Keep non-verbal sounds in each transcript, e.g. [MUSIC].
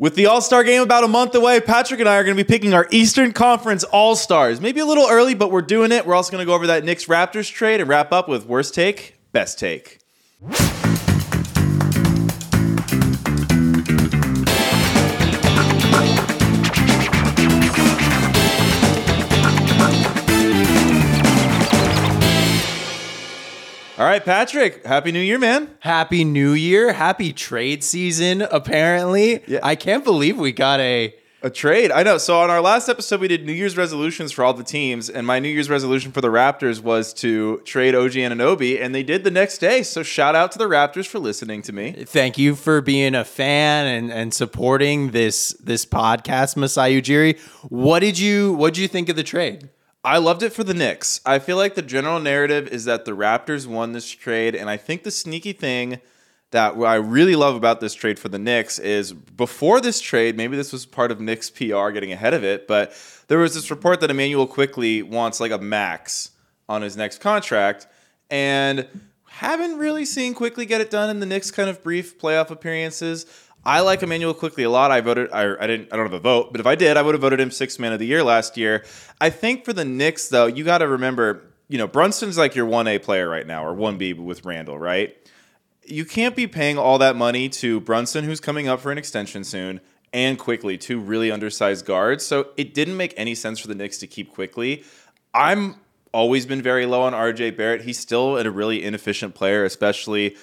With the All Star game about a month away, Patrick and I are going to be picking our Eastern Conference All Stars. Maybe a little early, but we're doing it. We're also going to go over that Knicks Raptors trade and wrap up with worst take, best take. Right, Patrick, Happy New Year, man. Happy New Year. Happy trade season, apparently. Yeah. I can't believe we got a. A trade. I know. So on our last episode, we did New Year's resolutions for all the teams, and my New Year's resolution for the Raptors was to trade OG Anunoby, and they did the next day. So shout out to the Raptors for listening to me. Thank you for being a fan and, and supporting this this podcast, Masai Ujiri. What did you what did you think of the trade? I loved it for the Knicks. I feel like the general narrative is that the Raptors won this trade, and I think the sneaky thing that I really love about this trade for the Knicks is before this trade, maybe this was part of Knicks PR getting ahead of it, but there was this report that Immanuel Quickley wants like a max on his next contract, and haven't really seen Quickley get it done in the Knicks kind of brief playoff appearances. I like Immanuel Quickley a lot. I voted. I, I didn't. I don't have a vote, but if I did, I would have voted him six man of the year last year. I think for the Knicks, though, you got to remember, you know, Brunson's like your one A player right now, or one B with Randle, right? You can't be paying all that money to Brunson, who's coming up for an extension soon, and Quickley two really undersized guards. So it didn't make any sense for the Knicks to keep Quickley. I'm always been very low on RJ Barrett. He's still a really inefficient player, especially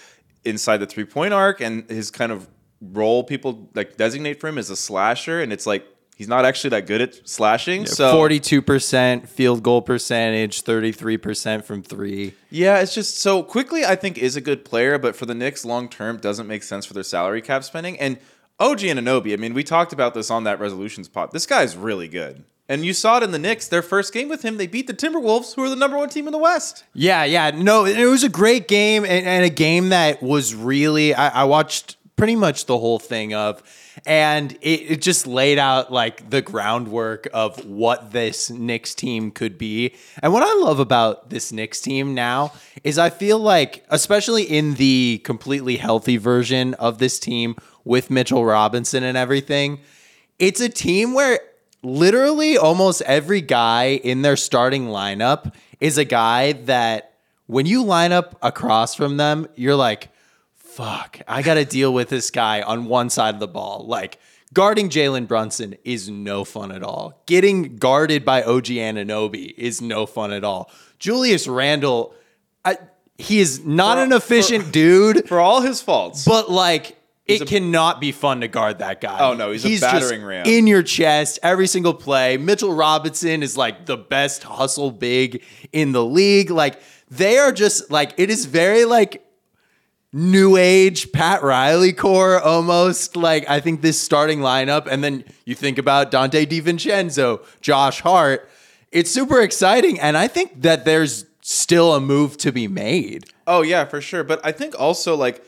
inside the three point arc, and his kind of role people like designate for him as a slasher, and it's like he's not actually that good at slashing. so Forty two percent field goal percentage, thirty three percent from three. yeah, it's just so Quickley. I think is a good player, but for the Knicks long term doesn't make sense for their salary cap spending. And OG Anunoby, I mean, we talked about this on that resolutions pot. This guy's really good. And you saw it in the Knicks. Their first game with him, they beat the Timberwolves, who are the number one team in the West. Yeah, yeah. No, it was a great game and, and a game that was really I, I watched pretty much the whole thing of and it, it just laid out like the groundwork of what this Knicks team could be. And what I love about this Knicks team now is I feel like, especially in the completely healthy version of this team with Mitchell Robinson and everything, it's a team where literally almost every guy in their starting lineup is a guy that when you line up across from them, you're like, fuck, I got to deal with this guy on one side of the ball. Like, guarding Jalen Brunson is no fun at all. Getting guarded by OG Anunoby is no fun at all. Julius Randle, I, he is not For- an efficient dude, For all his faults. but like, it a- cannot be fun to guard that guy. Oh, no, he's a just battering ram. in your chest every single play. Mitchell Robinson is like the best hustle big in the league. Like they are just like it is very like new age Pat Riley core almost. Like I think this starting lineup, and then you think about Donte DiVincenzo, Josh Hart. It's super exciting, and I think that there's still a move to be made. Oh yeah, for sure. But I think also like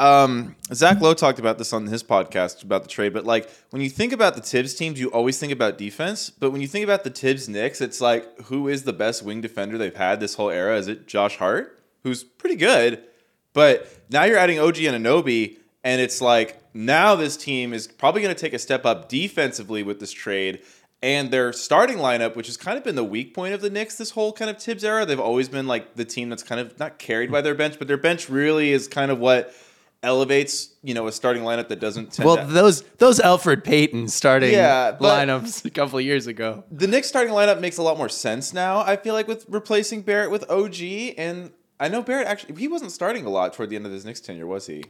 um, Zach Lowe talked about this on his podcast about the trade. But like when you think about the Thibs teams, you always think about defense. But when you think about the Thibs Knicks, it's like who is the best wing defender they've had this whole era? Is it Josh Hart, who's pretty good? But now you're adding OG Anunoby, and it's like now this team is probably going to take a step up defensively with this trade. And their starting lineup, which has kind of been the weak point of the Knicks this whole kind of Thibs era, they've always been like the team that's kind of not carried by their bench, but their bench really is kind of what elevates, you know, a starting lineup that doesn't tend Well, to. those those Elfrid Payton starting Yeah, lineups a couple of years ago. the Knicks starting lineup makes a lot more sense now. I feel like with replacing Barrett with OG, and I know Barrett actually he wasn't starting a lot toward the end of his Knicks tenure, was he?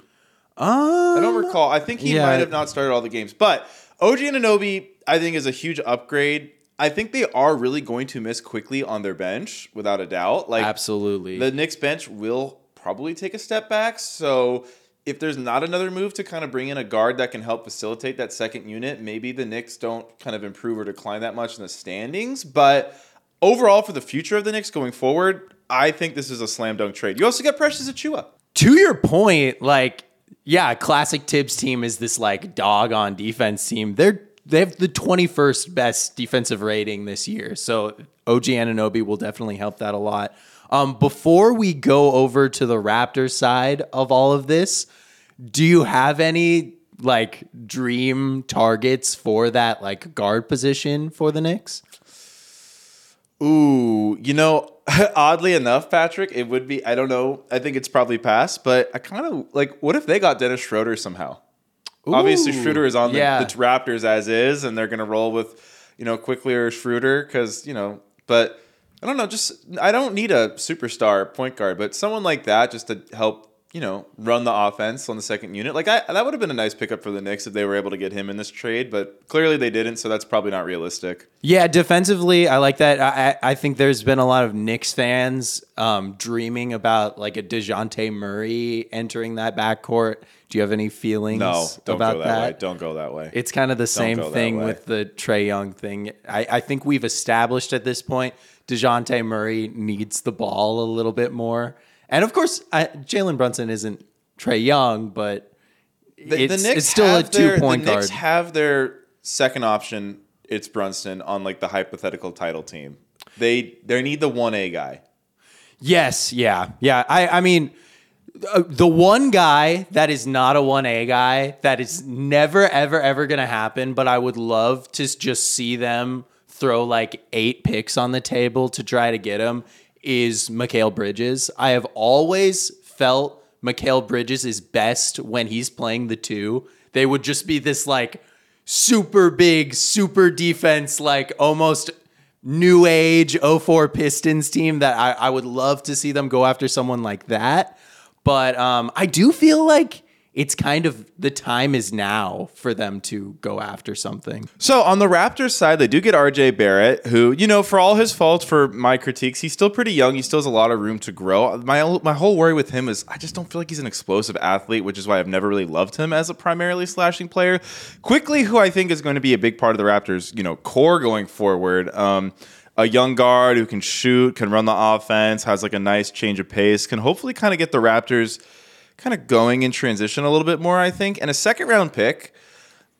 Uh, I don't recall. I think he yeah. might have not started all the games, but OG and Anunoby, I think, is a huge upgrade. I think they are really going to miss Quickley on their bench, without a doubt. Like absolutely. the Knicks bench will probably take a step back. So if there's not another move to kind of bring in a guard that can help facilitate that second unit, maybe the Knicks don't kind of improve or decline that much in the standings. But overall, for the future of the Knicks going forward, I think this is a slam dunk trade. You also get Precious Achiuwa. to your point, like, yeah, classic Thibs team is this like dog on defense team. They're they have the 21st best defensive rating this year. So OG Anunoby will definitely help that a lot. Um, before we go over to the Raptors side of all of this, do you have any like dream targets for that like guard position for the Knicks? Ooh, you know, [LAUGHS] oddly enough, Patrick, it would be. I don't know. I think it's probably past, but I kind of like. What if they got Dennis Schroeder somehow? Obviously, Schroeder is on the, yeah. the Raptors as is, and they're going to roll with, you know, Quickley or Schroeder because you know. But I don't know. Just I don't need a superstar point guard, but someone like that just to help. You know, run the offense on the second unit. Like I, that would have been a nice pickup for the Knicks if they were able to get him in this trade, but clearly they didn't, so that's probably not realistic. Yeah, defensively, I like that. I, I think there's been a lot of Knicks fans um, dreaming about like a Dejounte Murray entering that backcourt. Do you have any feelings No, don't about go that, that? way. Don't go that way. It's kind of the same thing with the Trae Young thing. I, I think we've established at this point DeJounte Murray needs the ball a little bit more. And of course, I, Jalen Brunson isn't Trae Young, but The, it's, the Knicks it's still a have their- two point the guard. Knicks have their second option. It's Brunson on like the hypothetical title team. They they need the one A guy. Yes, yeah, yeah. I, I mean, uh, the one guy that is not a one A guy that is never, ever, ever going to happen. But I would love to just see them throw like eight picks on the table to try to get him. Is Mikal Bridges? I have always felt Mikal Bridges is best when he's playing the two. They would just be this like super big, super defense, like almost new age 04 Pistons team that I, I would love to see them go after someone like that. But um, I do feel like it's kind of the time is now for them to go after something. So on the Raptors side, they do get RJ Barrett, who, you know, for all his faults for my critiques, he's still pretty young. He still has a lot of room to grow. My my whole worry with him is I just don't feel like he's an explosive athlete, which is why I've never really loved him as a primarily slashing player. Quickley, who I think is going to be a big part of the Raptors, you know, core going forward. Um, a young guard who can shoot, can run the offense, has like a nice change of pace, can hopefully kind of get the Raptors kind of going in transition a little bit more, I think. And a second round pick.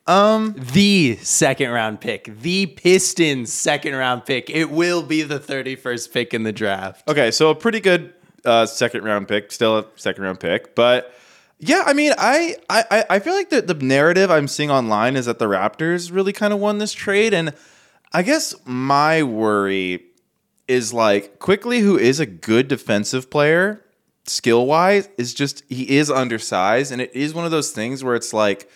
Um, the second round pick, the Pistons second round pick. It will be the 31st pick in the draft. Okay, so a pretty good uh, second round pick, still a second round pick, but yeah, I mean, I I, I feel like the the narrative I'm seeing online is that the Raptors really kind of won this trade, and I guess my worry is like Quickley, who is a good defensive player, skill wise, is just he is undersized, and it is one of those things where it's like.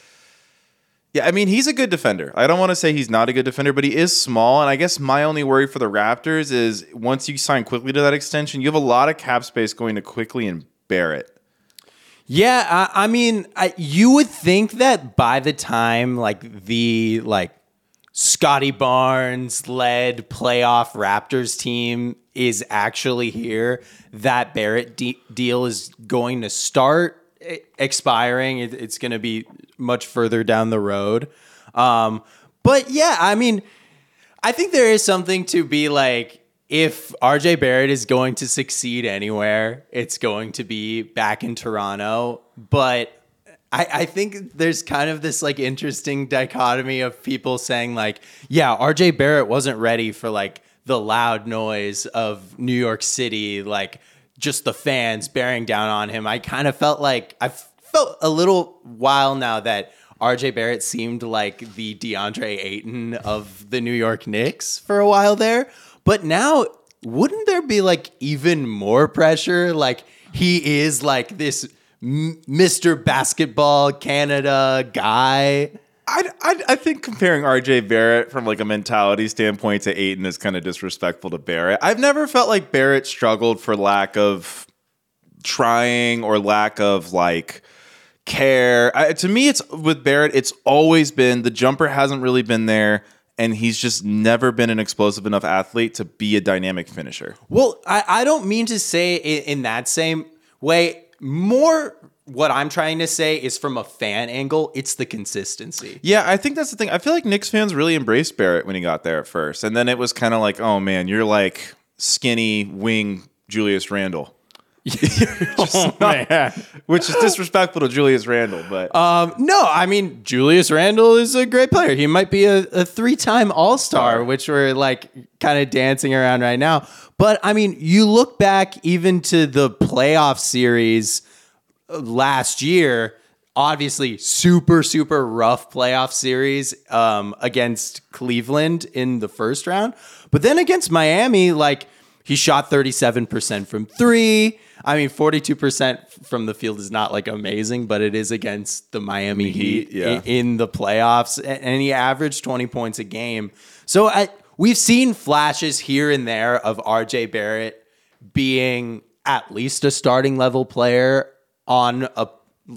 Yeah, I mean, he's a good defender. I don't want to say he's not a good defender, but he is small. And I guess my only worry for the Raptors is once you sign Quickley to that extension, you have a lot of cap space going to Quickley and Barrett. Yeah, I, I mean, I, you would think that by the time like the like Scottie Barnes led playoff Raptors team is actually here, that Barrett de- deal is going to start e- expiring. It, it's going to be much further down the road. Um, but yeah, I mean, I think there is something to be like if RJ Barrett is going to succeed anywhere, it's going to be back in Toronto. But I, I think there's kind of this like interesting dichotomy of people saying like, yeah, RJ Barrett wasn't ready for like the loud noise of New York City, like just the fans bearing down on him. I kind of felt like I felt a little while now that RJ Barrett seemed like the DeAndre Ayton of the New York Knicks for a while there. But now, wouldn't there be like even more pressure? Like he is like this M- Mr. Basketball Canada guy. I, I, I think comparing RJ Barrett from like a mentality standpoint to Ayton is kind of disrespectful to Barrett. I've never felt like Barrett struggled for lack of trying or lack of like care. I, to me, it's with Barrett. It's always been the jumper hasn't really been there, and he's just never been an explosive enough athlete to be a dynamic finisher. Well, I, I don't mean to say in that same way. More what I'm trying to say is from a fan angle, it's the consistency. Yeah, I think that's the thing. I feel like Knicks fans really embraced Barrett when he got there at first, and then it was kind of like, oh man, you're like skinny wing Julius Randle. [LAUGHS] [LAUGHS] oh, man. which is disrespectful to Julius Randle, but Um, no, I mean Julius Randle is a great player. He might be a, a three-time All-Star, which we're like kind of dancing around right now. But I mean, you look back even to the playoff series last year. obviously super super rough playoff series um, against Cleveland in the first round, but then against Miami, like he shot 37% from three. I mean, 42% from the field is not like amazing, but it is against the Miami Heat, yeah. in the playoffs, and he averaged 20 points a game. So I, we've seen flashes here and there of RJ Barrett being at least a starting level player on a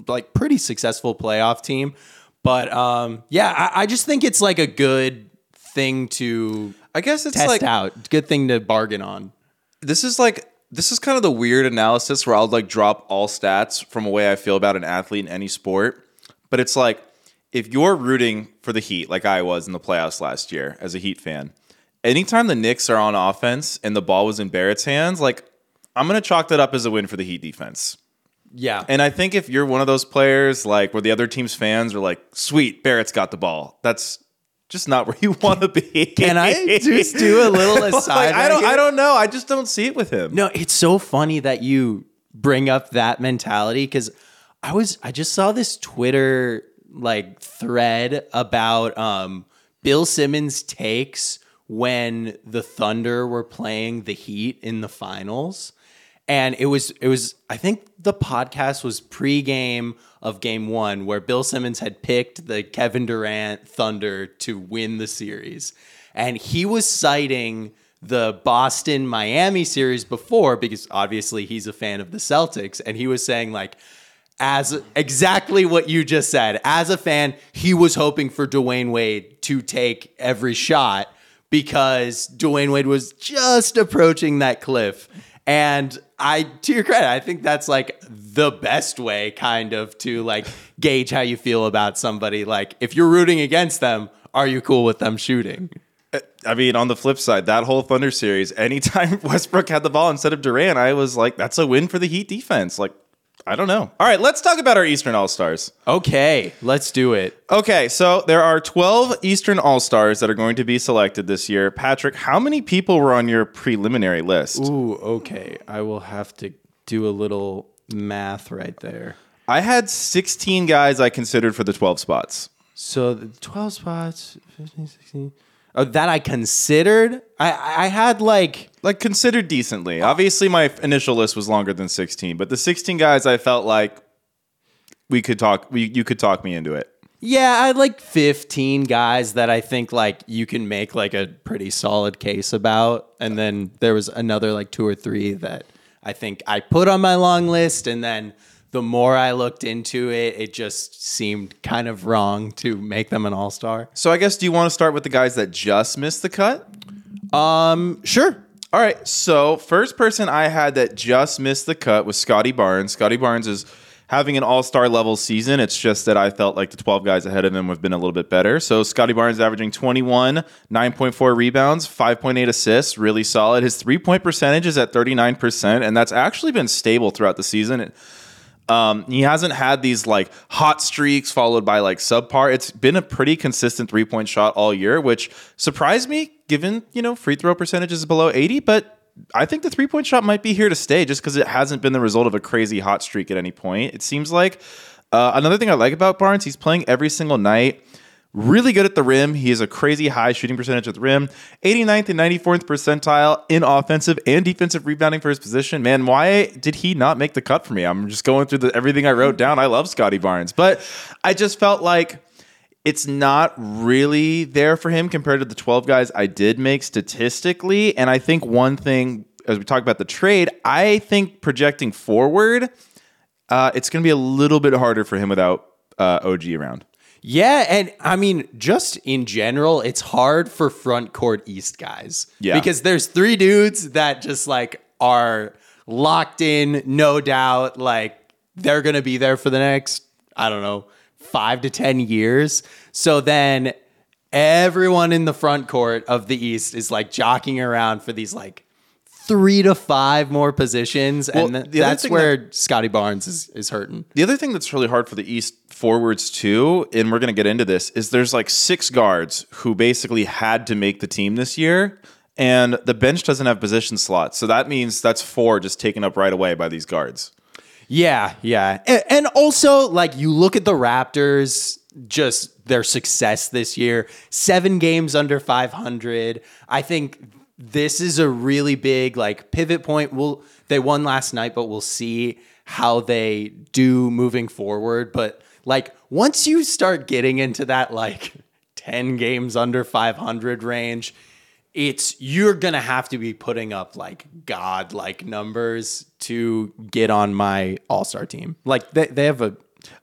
like pretty successful playoff team. But um, yeah, I, I just think it's like a good thing to I guess it's test like out. Good thing to bargain on. this is like this is kind of the weird analysis where I'll like drop all stats from a way I feel about an athlete in any sport. But it's like if you're rooting for the Heat, like I was in the playoffs last year as a Heat fan, anytime the Knicks are on offense and the ball was in Barrett's hands, like I'm gonna chalk that up as a win for the Heat defense. Yeah. And I think if you're one of those players, like where the other team's fans are like, "Sweet, Barrett's got the ball," that's just not [LAUGHS] where you want to be. Can I just do a little [LAUGHS] aside? Like, I don't. I don't know. I just don't see it with him. No, it's so funny that you bring up that mentality because I was I just saw this Twitter like thread about um Bill Simmons takes when the Thunder were playing the Heat in the finals. And it was it was I think the podcast was pre-game of game 1 where Bill Simmons had picked the Kevin Durant Thunder to win the series. And he was citing the Boston Miami series before because obviously he's a fan of the Celtics and he was saying like as exactly what you just said. As a fan, he was hoping for Dwyane Wade to take every shot because Dwyane Wade was just approaching that cliff. And I, to your credit, I think that's like the best way kind of to like gauge how you feel about somebody. Like if you're rooting against them, are you cool with them shooting? I mean, on the flip side, that whole Thunder series, anytime [LAUGHS] Westbrook had the ball instead of Durant, I was like, "That's a win for the Heat defense." Like, I don't know. All right, let's talk about our Eastern All Stars. Okay, let's do it. Okay, so there are 12 Eastern All Stars that are going to be selected this year. Patrick, how many people were on your preliminary list? Ooh, okay. I will have to do a little math right there. I had 16 guys I considered for the 12 spots. So the 12 spots, 15, 16. Oh, that I considered? I, I had like, Like considered decently. Obviously, my initial list was longer than 16, but the 16 guys I felt like we could talk. We you could talk me into it. yeah, I had like 15 guys that I think like you can make like a pretty solid case about. And then there was another like two or three that I think I put on my long list. And then the more I looked into it, it just seemed kind of wrong to make them an all star. So I guess do you want to start with the guys that just missed the cut? Um, sure. All right. So first person I had that just missed the cut was Scottie Barnes. Scottie Barnes is having an all-star level season. It's just that I felt like the 12 guys ahead of him have been a little bit better. So Scottie Barnes averaging 21, 9.4 rebounds, 5.8 assists, really solid. His three-point percentage is at 39%, and that's actually been stable throughout the season. It- Um, he hasn't had these like hot streaks followed by like subpar. It's been a pretty consistent three point shot all year, which surprised me given, you know, free throw percentage is below 80. But I think the three point shot might be here to stay just because it hasn't been the result of a crazy hot streak at any point. It seems like uh, another thing I like about Barnes, he's playing every single night. Really good at the rim. He has a crazy high shooting percentage at the rim. 89th and 94th percentile in offensive and defensive rebounding for his position. Man, why did he not make the cut for me? I'm just going through the, everything I wrote down. I love Scottie Barnes, but I just felt like it's not really there for him compared to the 12 guys I did make statistically. And I think one thing, as we talk about the trade, I think projecting forward, uh, it's going to be a little bit harder for him without uh, OG around. Yeah, and I mean, just in general, it's hard for front court East guys. Yeah. Because there's three dudes that just like are locked in, no doubt. Like they're gonna be there for the next, I don't know, five to ten years. So then everyone in the front court of the East is like jockeying around for these like three to five more positions. Well, and th- that's where Scottie Barnes is, is hurting. The other thing that's really hard for the East forwards too, and we're going to get into this, is there's like six guards who basically had to make the team this year, and the bench doesn't have position slots. So that means that's four just taken up right away by these guards. Yeah, yeah. And, and also, like, you look at the Raptors, just their success this year, seven games under 500. I think this is a really big, like, pivot point. We'll, they won last night, but we'll see how they do moving forward. But, like, once you start getting into that, like, [LAUGHS] 10 games under 500 range, it's you're gonna have to be putting up like god like numbers to get on my all-star team like they, they have a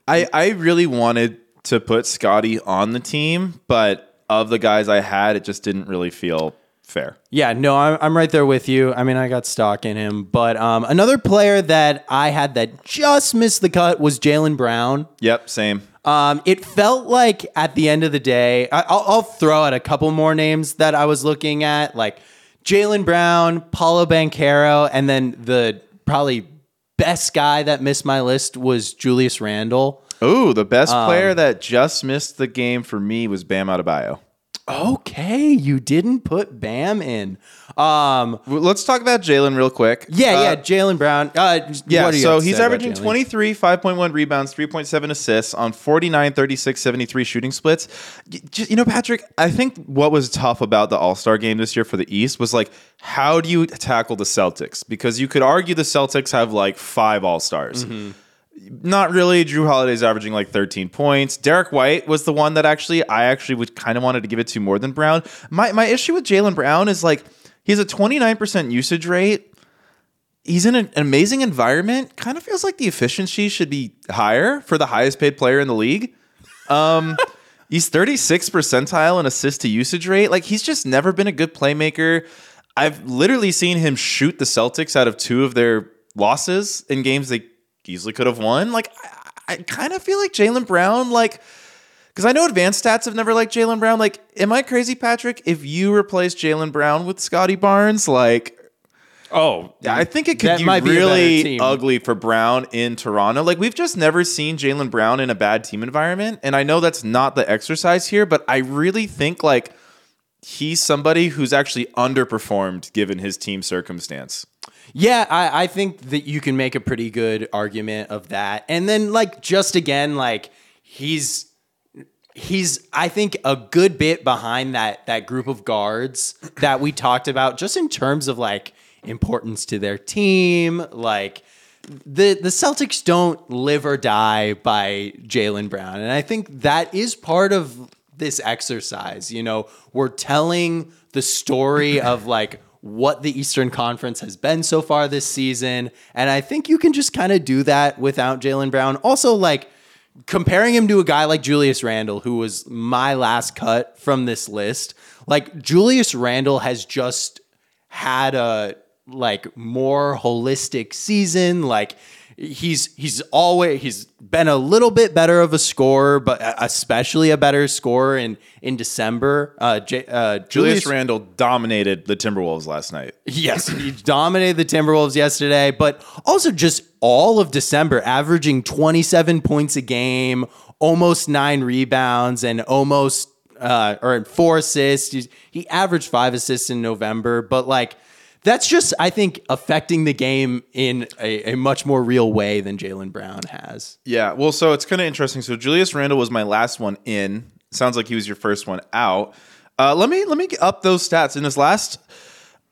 I, I really wanted to put Scottie on the team, but of the guys I had, it just didn't really feel fair. yeah no I'm, I'm right there with you i mean i got stock in him but um, another player that i had that just missed the cut was jaylen brown Yep, same. Um, it felt like at the end of the day, I, I'll, I'll throw out a couple more names that I was looking at, like Jaylen Brown, Paolo Banchero, and then the probably best guy that missed my list was Julius Randle. Ooh, the best player that just missed the game for me was Bam Adebayo. Okay, you didn't put Bam in. Um, Let's talk about Jaylen real quick. yeah, Uh, yeah, Jaylen Brown. Uh, Yeah, so he's averaging 23, 5.1 rebounds, 3.7 assists on 49, 36, 73 shooting splits. You know, Patrick, I think what was tough about the All Star game this year for the East was like, how do you tackle the Celtics? Because you could argue the Celtics have like five All Stars. Mm-hmm. Not really. Jrue Holiday's averaging like 13 points. Derrick White was the one that actually I actually would kind of wanted to give it to more than Brown. My my issue with Jaylen Brown is like he has a 29% usage rate he's in an amazing environment. Kind of feels like the efficiency should be higher for the highest paid player in the league. Um, [LAUGHS] he's 36 percentile in assist to usage rate. Like he's just never been a good playmaker. I've literally seen him shoot the Celtics out of two of their losses in games they easily could have won. Like I, I kind of feel like Jaylen Brown, like because I know advanced stats have never liked Jaylen Brown. Like, am I crazy, Patrick? If you replace Jaylen Brown with Scottie Barnes, like Oh, yeah, I think it could be might be really team. ugly for Brown in Toronto. Like we've just never seen Jaylen Brown in a bad team environment, and I know that's not the exercise here, but I really think like he's somebody who's actually underperformed given his team circumstance. Yeah, I, I think that you can make a pretty good argument of that. And then like just again, like he's he's I think a good bit behind that that group of guards that we talked about just in terms of like importance to their team, like the the Celtics don't live or die by Jaylen Brown. And I think that is part of this exercise. You know, we're telling the story of like what the Eastern Conference has been so far this season. And I think you can just kind of do that without Jaylen Brown. Also, like comparing him to a guy like Julius Randle, who was my last cut from this list, like Julius Randle has just had a like more holistic season. Like he's he's always he's been a little bit better of a scorer, but especially a better scorer in in December. Uh, J, uh, Julius Randle dominated the Timberwolves last night. Yes, he dominated the Timberwolves yesterday, but also just all of December, averaging 27 points a game, almost nine rebounds, and almost uh, or four assists. He averaged five assists in November, but like that's just I think affecting the game in a, a much more real way than Jaylen Brown has. Yeah, well, so it's kind of interesting. So Julius Randle was my last one in. Sounds like he was your first one out. Uh, let me let me get up those stats in his last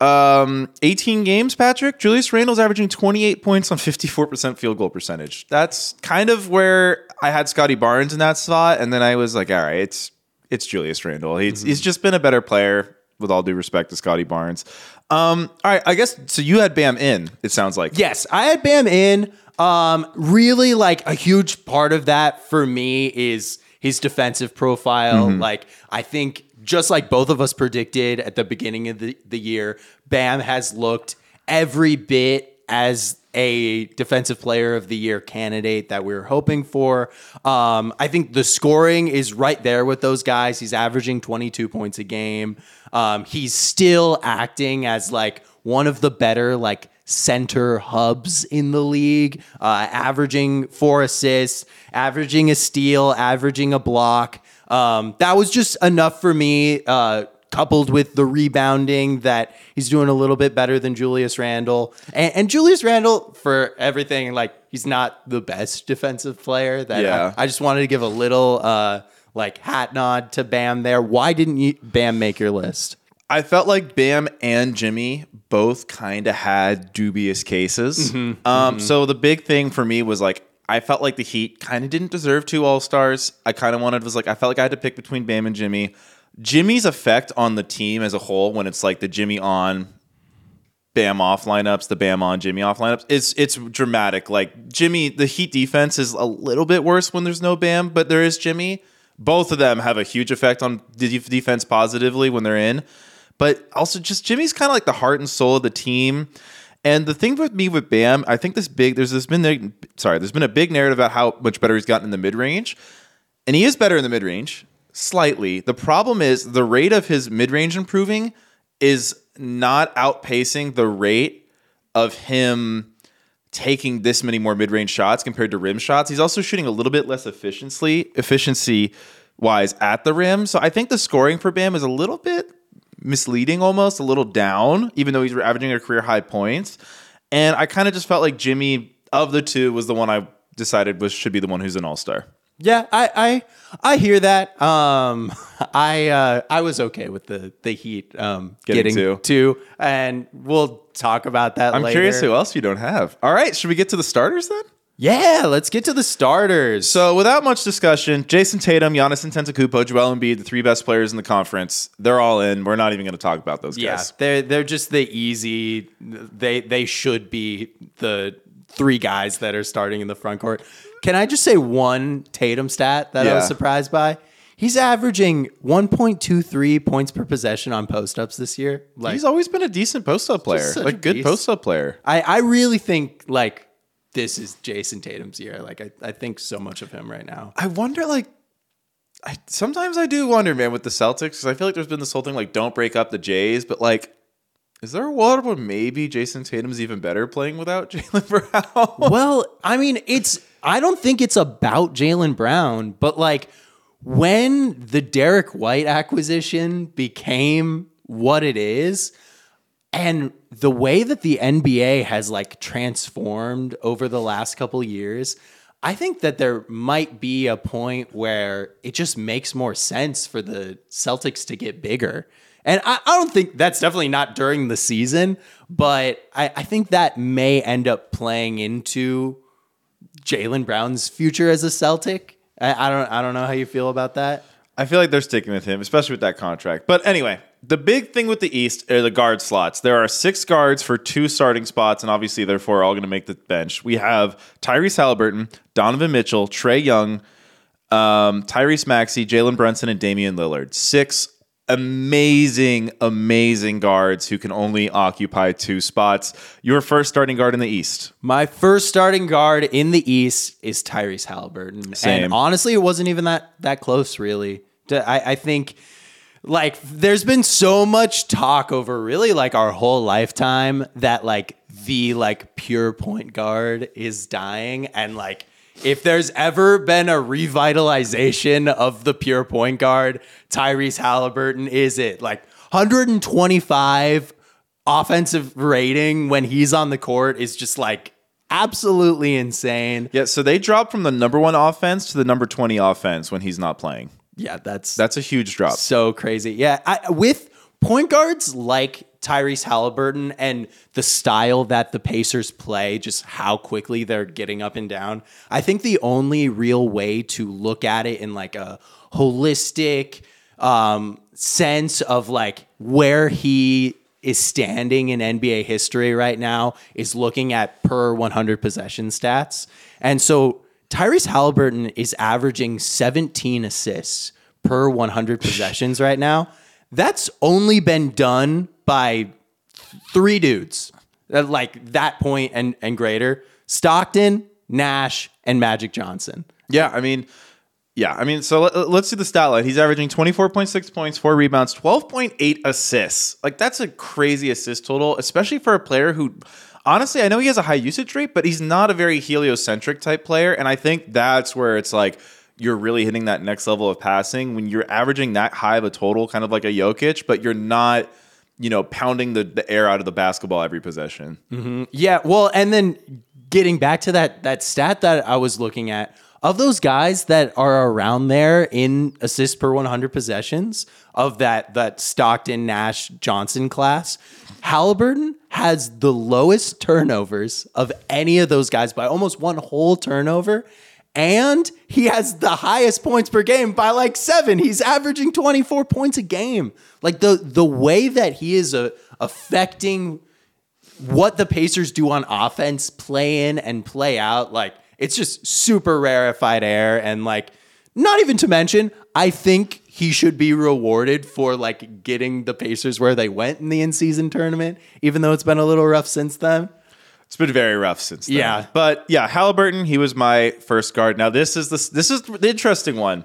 um, 18 games. Patrick Julius Randle's averaging 28 points on 54 percent field goal percentage. That's kind of where I had Scottie Barnes in that spot, and then I was like, all right, it's it's Julius Randle. He's he's just been a better player. With all due respect to Scottie Barnes. Um, all right, I guess so. You had Bam in. It sounds like Yes, I had Bam in. Um, really, like a huge part of that for me is his defensive profile. Like, I think just like both of us predicted at the beginning of the, the year, Bam has looked every bit as a defensive player of the year candidate that we were hoping for. Um, I think the scoring is right there with those guys. He's averaging 22 points a game. Um, he's still acting as like one of the better like center hubs in the league, uh, averaging four assists, averaging a steal, averaging a block. Um, that was just enough for me. Uh, coupled with the rebounding that he's doing a little bit better than Julius Randle. And, and Julius Randle, for everything, like he's not the best defensive player. That Yeah. I, I just wanted to give a little uh, like hat nod to Bam there. Why didn't you Bam make your list? I felt like Bam and Jimmy both kind of had dubious cases. Mm-hmm. Um, So the big thing for me was like I felt like the Heat kind of didn't deserve two All Stars. I kind of wanted was like I felt like I had to pick between Bam and Jimmy. Jimmy's effect on the team as a whole, when it's like the Jimmy on, Bam off lineups, the Bam on Jimmy off lineups, it's it's dramatic. Like Jimmy, the Heat defense is a little bit worse when there's no Bam, but there is Jimmy. Both of them have a huge effect on the defense positively when they're in, but also just Jimmy's kind of like the heart and soul of the team. And the thing with me with Bam, I think this big there's this been sorry, there's been a big narrative about how much better he's gotten in the mid range, and he is better in the mid range slightly. The problem is the rate of his mid range improving is not outpacing the rate of him taking this many more mid-range shots compared to rim shots. He's also shooting a little bit less efficiency efficiency wise at the rim. So I think the scoring for Bam is a little bit misleading almost, a little down, even though he's averaging a career high points. And I kind of just felt like Jimmy of the two was the one I decided was should be the one who's an all-star. Yeah, I I, I hear that. Um, [LAUGHS] I uh, I was okay with the the Heat um, Getting getting, two. and we'll talk about that. I'm later. curious who else you don't have. All right, should we get to the starters then? Yeah, let's get to the starters. So, without much discussion, Jayson Tatum, Giannis Antetokounmpo, Joel Embiid, the three best players in the conference, they're all in. We're not even going to talk about those yeah, guys. Yeah, they're they're just the easy. They they should be the three guys that are starting in the front court. Can I just say one Tatum stat that I was surprised by? He's averaging 1.23 points per possession on post ups this year. Like He's always been a decent post up player, such a like good beast. post up player. I, I really think like this is Jayson Tatum's year. Like I, I think so much of him right now. I wonder, like, I sometimes I do wonder, man, with the Celtics, because I feel like there's been this whole thing, like, don't break up the Jays, but like, is there a world where maybe Jayson Tatum's even better playing without [LAUGHS] Jaylen Brown? [LAUGHS] well, I mean, it's I don't think it's about Jaylen Brown, but like when the Derrick White acquisition became what it is, and the way that the NBA has like transformed over the last couple years, I think that there might be a point where it just makes more sense for the Celtics to get bigger. And I, I don't think that's definitely not during the season, but I, I think that may end up playing into Jaylen Brown's future as a Celtic. I, I don't I don't know how you feel about that. I feel like they're sticking with him, especially with that contract. But anyway, the big thing with the East are the guard slots. There are six guards for two starting spots, and obviously, therefore, all going to make the bench. We have Tyrese Halliburton, Donovan Mitchell, Trae Young, um, Tyrese Maxey, Jalen Brunson, and Damian Lillard. Six amazing, amazing guards who can only occupy two spots. Your first starting guard in the East. My first starting guard in the East is Tyrese Halliburton. Same. And honestly, it wasn't even that that close, really. I, I think like there's been so much talk over really like our whole lifetime that like the like pure point guard is dying and like if there's ever been a revitalization of the pure point guard, Tyrese Halliburton is it. Like 125 offensive rating when he's on the court is just like absolutely insane. Yeah, so they dropped from the number one offense to the number 20 offense when he's not playing. Yeah, that's That's a huge drop. so crazy. Yeah, I, with point guards like Tyrese Halliburton and the style that the Pacers play, just how quickly they're getting up and down. I think the only real way to look at it in like a holistic um, sense of like where he is standing in NBA history right now is looking at per 100 possession stats. And so Tyrese Halliburton is averaging 17 assists per 100 possessions right now. That's only been done by three dudes at like that point and, and greater Stockton, Nash, and Magic Johnson. Yeah, I mean, yeah, I mean, so let, let's see the stat line. He's averaging 24.6 points, four rebounds, 12.8 assists. Like, that's a crazy assist total, especially for a player who, honestly, I know he has a high usage rate, but he's not a very heliocentric type player. And I think that's where it's like, you're really hitting that next level of passing when you're averaging that high of a total, kind of like a Jokic, but you're not, you know, pounding the, the air out of the basketball every possession. Mm-hmm. Yeah, well, and then getting back to that that stat that I was looking at of those guys that are around there in assists per 100 possessions of that that Stockton Nash Johnson class, Halliburton has the lowest turnovers of any of those guys by almost one whole turnover. And he has the highest points per game by like seven. He's averaging 24 points a game. Like the the way that he is uh, affecting what the Pacers do on offense, play in and play out, like it's just super rarefied air. And like, not even to mention, I think he should be rewarded for like getting the Pacers where they went in the in season tournament, even though it's been a little rough since then. It's been very rough since then. Yeah. But yeah, Halliburton, he was my first guard. Now this is the this is the interesting one.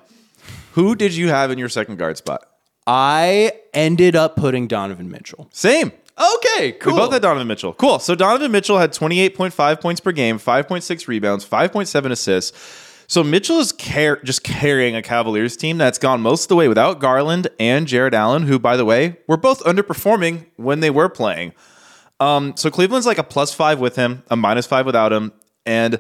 Who did you have in your second guard spot? I ended up putting Donovan Mitchell. Same. Okay, cool. We both had Donovan Mitchell. Cool. So Donovan Mitchell had 28.5 points per game, 5.6 rebounds, 5.7 assists. So Mitchell is car- just carrying a Cavaliers team that's gone most of the way without Garland and Jarrett Allen, who, by the way, were both underperforming when they were playing. Um, so Cleveland's like a plus five with him, a minus five without him. And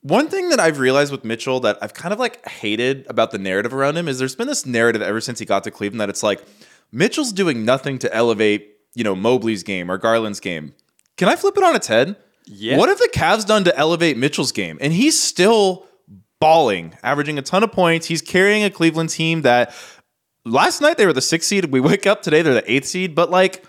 one thing that I've realized with Mitchell that I've kind of like hated about the narrative around him is there's been this narrative ever since he got to Cleveland that it's like Mitchell's doing nothing to elevate, you know, Mobley's game or Garland's game. Can I flip it on its head? Yeah. What have the Cavs done to elevate Mitchell's game? And he's still balling, averaging a ton of points. He's carrying a Cleveland team that last night they were the sixth seed. We wake up today, they're the eighth seed. But like,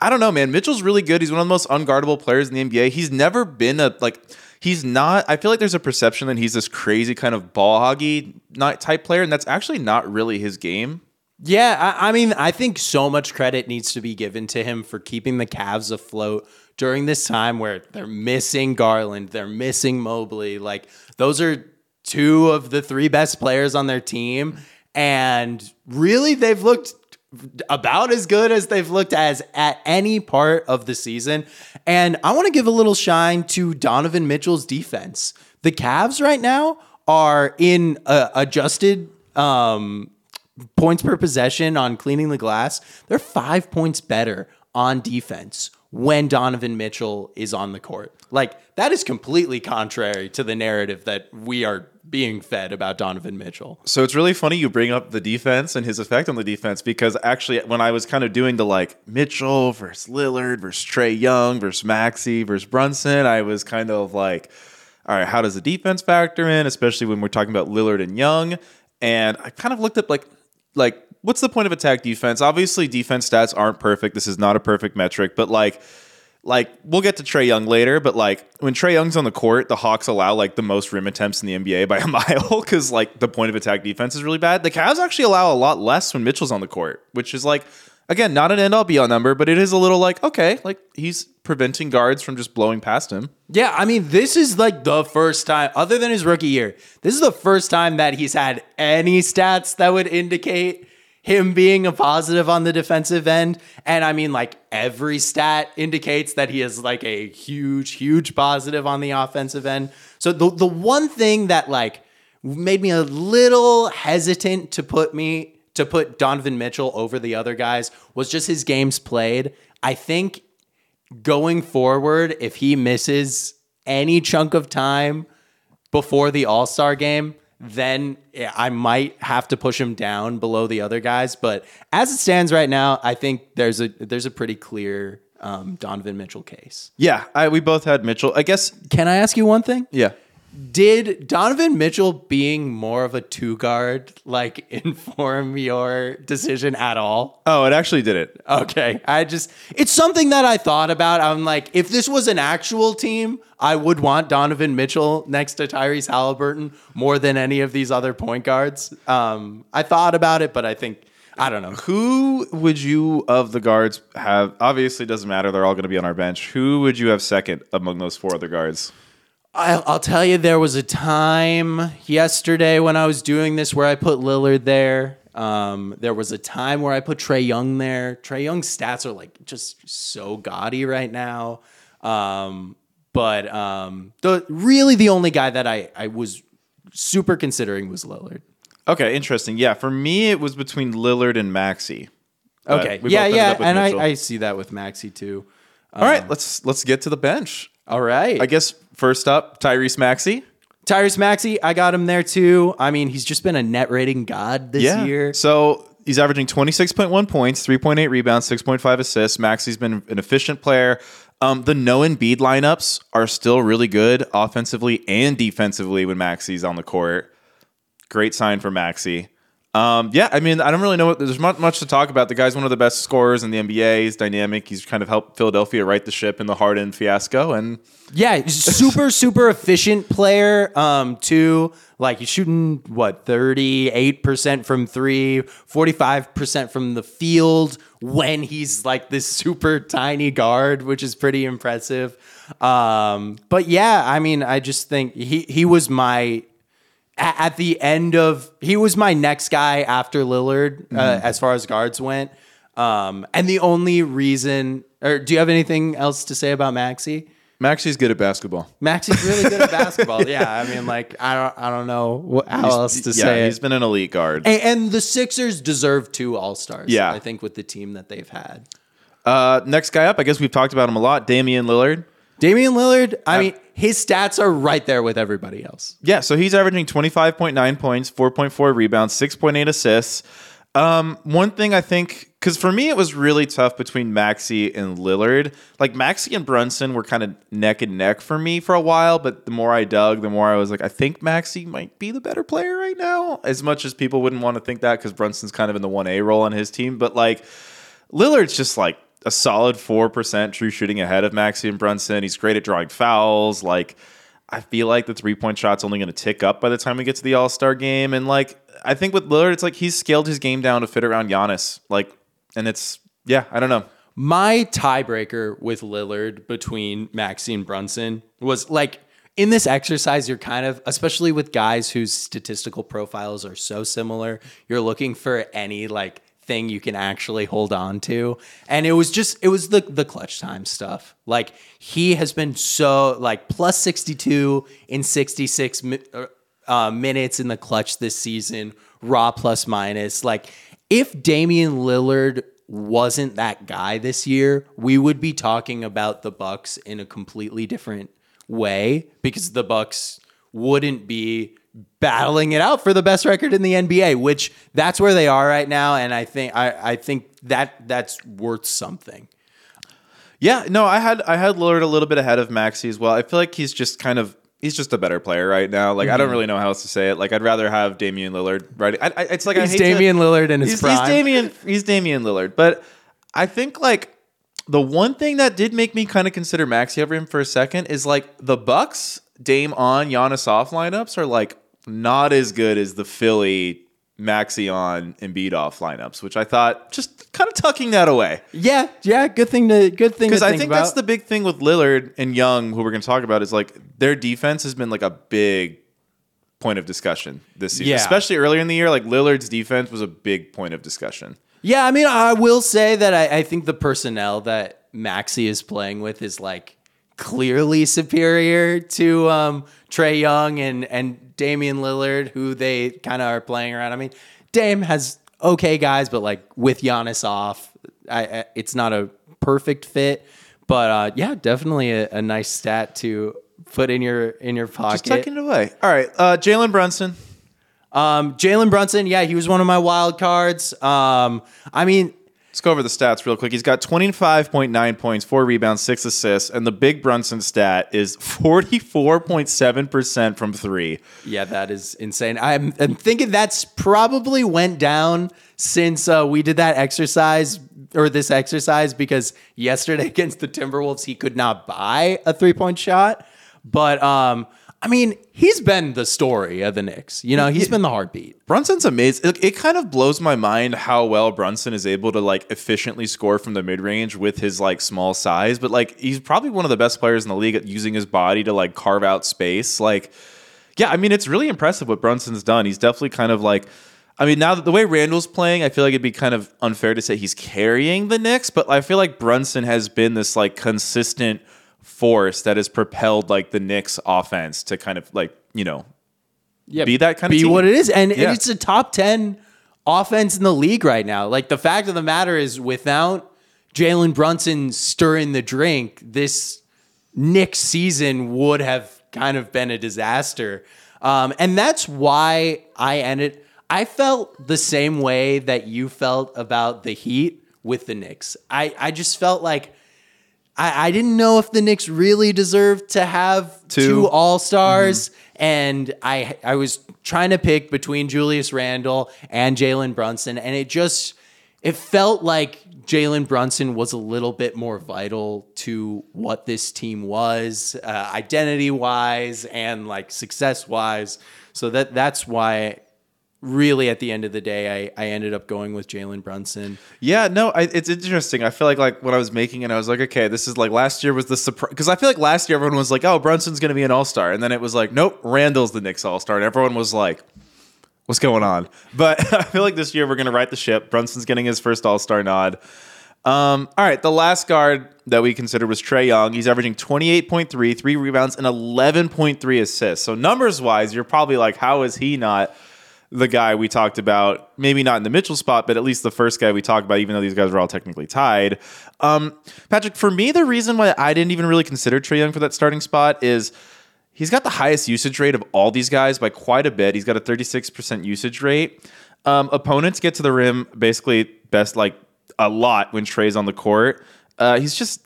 I don't know, man. Mitchell's really good. He's one of the most unguardable players in the NBA. He's never been a like. He's not. I feel like there's a perception that he's this crazy kind of ball hoggy type player, and that's actually not really his game. Yeah, I, I mean, I think so much credit needs to be given to him for keeping the Cavs afloat during this time where they're missing Garland, they're missing Mobley. Like those are two of the three best players on their team, and really they've looked about as good as they've looked as at any part of the season. And I want to give a little shine to Donovan Mitchell's defense. The Cavs right now are in uh, adjusted um, points per possession on cleaning the glass. They're five points better on defense when Donovan Mitchell is on the court. Like that is completely contrary to the narrative that we are being fed about Donovan Mitchell. So it's really funny you bring up the defense and his effect on the defense because actually when I was kind of doing the like Mitchell versus Lillard versus Trae Young versus Maxey versus Brunson, I was kind of like, all right, how does the defense factor in, especially when we're talking about Lillard and Young? And I kind of looked up like like what's the point of attack defense? Obviously defense stats aren't perfect. This is not a perfect metric, but like like we'll get to Trae Young later, but like when Trae Young's on the court, the Hawks allow like the most rim attempts in the NBA by a [LAUGHS] mile because like the point of attack defense is really bad. The Cavs actually allow a lot less when Mitchell's on the court, which is like again not an end all be all number, but it is a little like okay, like he's preventing guards from just blowing past him. Yeah, I mean, this is like the first time, other than his rookie year, this is the first time that he's had any stats that would indicate him being a positive on the defensive end. And I mean, like every stat indicates that he is like a huge, huge positive on the offensive end. So the the one thing that like made me a little hesitant to put me to put Donovan Mitchell over the other guys was just his games played. I think going forward, if he misses any chunk of time before the All Star game, then I might have to push him down below the other guys. But as it stands right now, I think there's a there's a pretty clear um, Donovan Mitchell case. Yeah, I, we both had Mitchell. I guess Can I ask you one thing? yeah. Did Donovan Mitchell being more of a two guard like [LAUGHS] inform your decision at all? Oh, it actually did it. Okay. I just, it's something that I thought about. I'm like, if this was an actual team, I would want Donovan Mitchell next to Tyrese Halliburton more than any of these other point guards. Um, I thought about it, but I think, I don't know. Who would you of the guards have? Obviously, it doesn't matter. They're all going to be on our bench. Who would you have second among those four other guards? I'll, I'll tell you, there was a time yesterday when I was doing this where I put Lillard there. Um, there was a time where I put Trae Young there. Trae Young's stats are like just so gaudy right now. Um, but um, the really the only guy that I, I was super considering was Lillard. Okay, interesting. Yeah, for me, it was between Lillard and Maxey. Okay, yeah, yeah, and I, I see that with Maxey too. All right, let's let's get to the bench. All right, I guess first up, Tyrese Maxey. Tyrese Maxey, I got him there too. I mean, he's just been a net rating god this year. So he's averaging 26.1 points, 3.8 rebounds, 6.5 assists. Maxey's been an efficient player. Um, the no Embiid lineups are still really good offensively and defensively when Maxey's on the court. Great sign for Maxey. Um, yeah, I mean, I don't really know what there's not much to talk about. The guy's one of the best scorers in the NBA. He's dynamic. He's kind of helped Philadelphia right the ship in the Harden fiasco. And Yeah, super, [LAUGHS] super efficient player. Um, too. Like he's shooting what, 38% from three, 45% from the field when he's like this super tiny guard, which is pretty impressive. Um, but yeah, I mean, I just think he he was my at the end of he was my next guy after Lillard uh, as far as guards went. Um, and the only reason, or do you have anything else to say about Maxey? Maxey's good at basketball. Maxey's really good at [LAUGHS] basketball. Yeah, I mean, like I don't, I don't know how else to yeah, say he's it. been an elite guard. And, and the Sixers deserve two All Stars. Yeah. I think with the team that they've had. Uh, next guy up, I guess we've talked about him a lot. Damian Lillard. Damian Lillard. I mean, his stats are right there with everybody else. Yeah, so he's averaging 25.9 points, 4.4 rebounds, 6.8 assists. Um, one thing I think, because for me it was really tough between Maxey and Lillard. Like Maxey and Brunson were kind of neck and neck for me for a while, but the more I dug, the more I was like, I think Maxey might be the better player right now. As much as people wouldn't want to think that because Brunson's kind of in the 1A role on his team, but like Lillard's just like a solid 4% true shooting ahead of Maxey and Brunson. He's great at drawing fouls. Like, I feel like the three point shot's only going to tick up by the time we get to the All Star game. And like, I think with Lillard, it's like he's scaled his game down to fit around Giannis. Like, and it's, yeah, I don't know. My tiebreaker with Lillard between Maxey and Brunson was like in this exercise, you're kind of, especially with guys whose statistical profiles are so similar, you're looking for any like thing you can actually hold on to. And it was just, it was the the clutch time stuff. Like he has been so like plus 62 in 66 uh, minutes in the clutch this season, raw plus minus. Like if Damian Lillard wasn't that guy this year, we would be talking about the Bucks in a completely different way because the Bucks wouldn't be battling it out for the best record in the NBA, which that's where they are right now and I think I, I think that that's worth something. Yeah, no, I had I had Lillard a little bit ahead of Maxey as well. I feel like he's just kind of he's just a better player right now. Like I don't mm-hmm. really know how else to say it. Like I'd rather have Damian Lillard right. I, I, it's like I He's hate to- Damian Lillard in his he's, prime. he's Damian he's Damian Lillard. But I think like the one thing that did make me kind of consider Maxey over him for a second is like the Bucks Dame on Giannis off lineups are like not as good as the Philly Maxey on Embiid off lineups, which I thought just kind of tucking that away. Yeah, yeah, good thing to good thing Because I think that's the big thing with Lillard and Young, who we're going to talk about, is like their defense has been like a big point of discussion this season. Yeah. Especially earlier in the year, like Lillard's defense was a big point of discussion. Yeah, I mean, I will say that I, I think the personnel that Maxey is playing with is like clearly superior to um, Trae Young and and Damian Lillard, who they kind of are playing around. I mean, Dame has okay guys, but like with Giannis off, I, I, it's not a perfect fit. But uh, yeah, definitely a, a nice stat to put in your in your pocket. Just tucking it away. All right. Uh, Jalen Brunson. Um, Jalen Brunson, yeah, he was one of my wild cards. Um, I mean, Let's go over the stats real quick. He's got 25.9 points, four rebounds, six assists, and the big Brunson stat is 44.7% from three. Yeah, that is insane. I'm, I'm thinking that's probably went down since uh, we did that exercise or this exercise because yesterday [LAUGHS] against the Timberwolves he could not buy a three point shot. But um, I mean, he's been the story of the Knicks. You know, he's been the heartbeat. Brunson's amazing. It, it kind of blows my mind how well Brunson is able to like efficiently score from the mid range with his like small size. But like he's probably one of the best players in the league at using his body to like carve out space. Like, yeah, I mean it's really impressive what Brunson's done. He's definitely kind of like. I mean, now that the way Randle's playing, I feel like it'd be kind of unfair to say he's carrying the Knicks, but I feel like Brunson has been this like consistent force that has propelled like the Knicks offense to kind of like, you know, yeah, be that kind be of be what it is, and Yeah. it's a top ten offense in the league right now. Like the fact of the matter is, without Jalen Brunson stirring the drink, this Knicks season would have kind of been a disaster. Um, and that's why I ended. I felt the same way that you felt about the Heat with the Knicks. I, I just felt like I, I didn't know if the Knicks really deserved to have Two. two, All Stars, and I I was trying to pick between Julius Randle and Jalen Brunson, and it just it felt like Jalen Brunson was a little bit more vital to what this team was, uh, identity wise and like success wise. So that that's why. Really, at the end of the day, I, I ended up going with Jalen Brunson. Yeah, no, I, it's interesting. I feel like like when I was making it, I was like, okay, this is like last year was the surprise because I feel like last year everyone was like, oh, Brunson's going to be an All Star, and then it was like, nope, Randle's the Knicks All Star, and everyone was like, what's going on? But [LAUGHS] I feel like this year we're going to right the ship. Brunson's getting his first All Star nod. Um, all right, the last guard that we considered was Trae Young. He's averaging 28.3, three rebounds, and 11.3 assists. So numbers wise, you're probably like, how is he not the guy we talked about? Maybe not in the Mitchell spot, but at least the first guy we talked about, even though these guys were all technically tied. Um, Patrick, for me, the reason why I didn't even really consider Trae Young for that starting spot is he's got the highest usage rate of all these guys by quite a bit. He's got a 36% usage rate. Um, opponents get to the rim basically best like a lot when Trae's on the court. Uh, he's just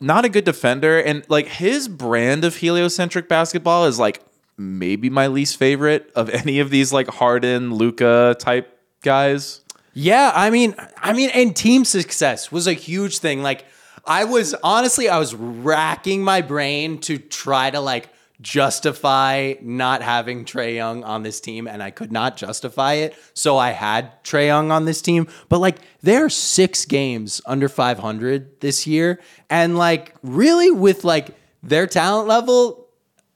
not a good defender, and like his brand of heliocentric basketball is like maybe my least favorite of [LAUGHS] any of these like Harden, Luka type guys. Yeah, I mean, I mean, and team success was a huge thing. Like, I was honestly, I was racking my brain to try to like justify not having Trae Young on this team, and I could not justify it. So I had Trae Young on this team. But like, there are six games under 500 this year, and like, really, with like their talent level,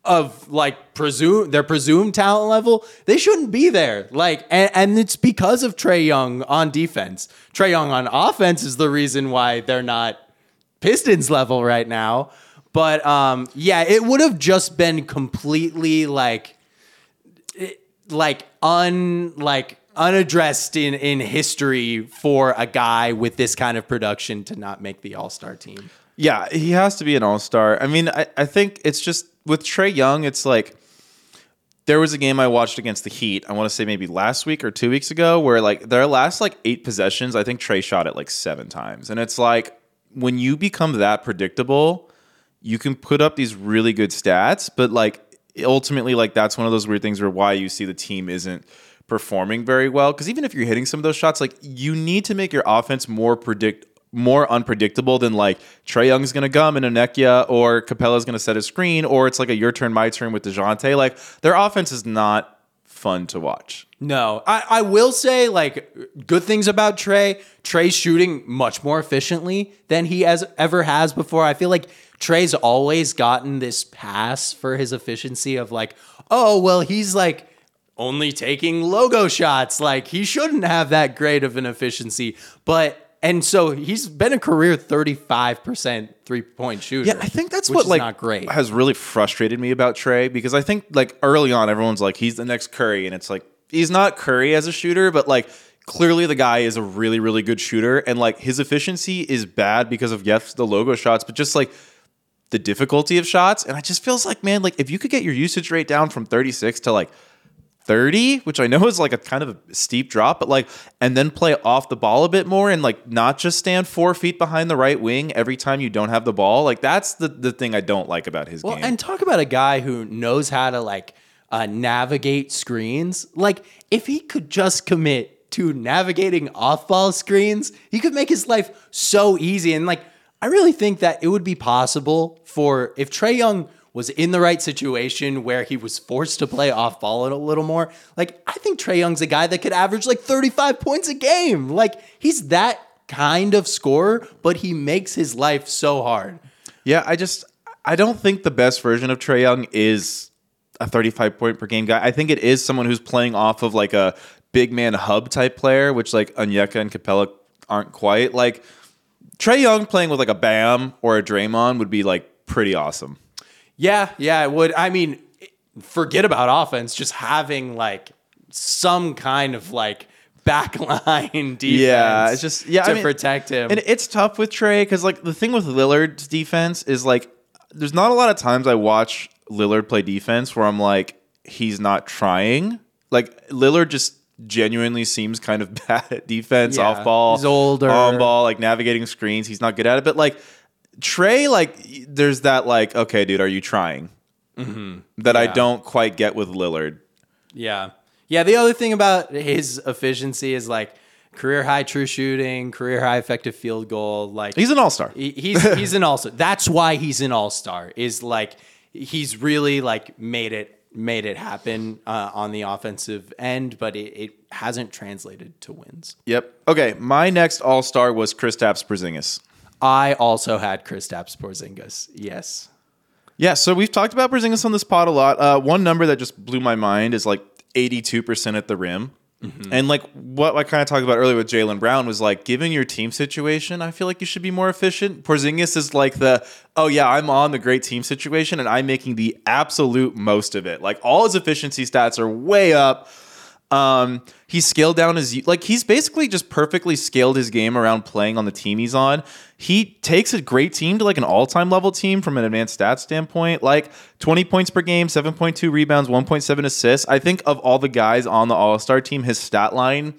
of like presume their presumed talent level, they shouldn't be there. Like, and, and it's because of Trae Young on defense. Trae Young on offense is the reason why they're not Pistons level right now. But um, yeah, it would have just been completely like, like un like unaddressed in in history for a guy with this kind of production to not make the All Star team. Yeah, he has to be an all star. I mean, I, I think it's just with Trae Young, it's like there was a game I watched against the Heat. I want to say maybe last week or two weeks ago, where like their last like eight possessions, I think Trae shot it like seven times. And it's like when you become that predictable, you can put up these really good stats, but like ultimately, like that's one of those weird things where why you see the team isn't performing very well. Because even if you're hitting some of those shots, like you need to make your offense more predict more unpredictable than like Trae Young's gonna gum in a Nekia or Capela's gonna set a screen, or it's like a your turn, my turn with Dejounte. Like their offense is not fun to watch. No, I, I will say like good things about Trae. Trae's shooting much more efficiently than he has ever has before. I feel like Trae's always gotten this pass for his efficiency of like, oh well, he's like only taking logo shots. Like he shouldn't have that great of an efficiency, but. And so he's been a career 35% three point shooter. Yeah, I think that's what like not great. has really frustrated me about Trae because I think like early on everyone's like he's the next Curry and it's like he's not Curry as a shooter, but like clearly the guy is a really really good shooter and like his efficiency is bad because of yes the logo shots, but just like the difficulty of shots and it just feels like man like if you could get your usage rate down from 36 to like 30, which I know is like a kind of a steep drop, but like, and then play off the ball a bit more and like not just stand four feet behind the right wing every time you don't have the ball. Like, that's the, the thing I don't like about his Well, game. and talk about a guy who knows how to like uh, navigate screens. Like, if he could just commit to navigating off-ball screens, he could make his life so easy. And like, I really think that it would be possible for if Trae Young was in the right situation where he was forced to play off ball a little more. Like, I think Trae Young's a guy that could average like 35 points a game. Like, he's that kind of scorer, but he makes his life so hard. yeah, I just, I don't think the best version of Trae Young is a 35 point per game guy. I think it is someone who's playing off of like a big man hub type player, which like Onyeka and Capela aren't quite. Like, Trae Young playing with like a Bam or a Draymond would be like pretty awesome. Yeah, yeah, it would. I mean, forget about offense, just having like some kind of like backline [LAUGHS] defense. Yeah, it's just- yeah, to I mean- protect him. And it's tough with Trae because like the thing with Lillard's defense is like there's not a lot of times I watch Lillard play defense where I'm like he's not trying. Like Lillard just genuinely seems kind of [LAUGHS] bad at defense, Yeah, off ball, he's older. on ball, like navigating screens. He's not good at it. But like Trae, like there's that like okay, dude, are you trying? That I don't quite get with Lillard. Yeah. Yeah. The other thing about his efficiency is like career high true shooting, career high effective field goal. Like He's an all star. he- he's [LAUGHS] he's an all star. That's why he's an all star. Is like he's really like made it made it happen uh, on the offensive end, but it, it hasn't translated to wins. Yep. Okay, my next all star was Kristaps Porzingis. I also had Kristaps Porzingis. Yes. Yeah, so we've talked about Porzingis on this pod a lot. Uh, one number that just blew my mind is like 82% at the rim. And like what I kind of talked about earlier with Jaylen Brown was like, given your team situation, I feel like you should be more efficient. Porzingis is like the, oh yeah, I'm on the great team situation and I'm making the absolute most of it. Like all his efficiency stats are way up. Um, he's scaled down his like he's basically just perfectly scaled his game around playing on the team he's on. He takes a great team to like an all-time level team from an advanced stats standpoint, like 20 points per game, 7.2 rebounds, 1.7 assists. I think of all the guys on the All-Star team, his stat line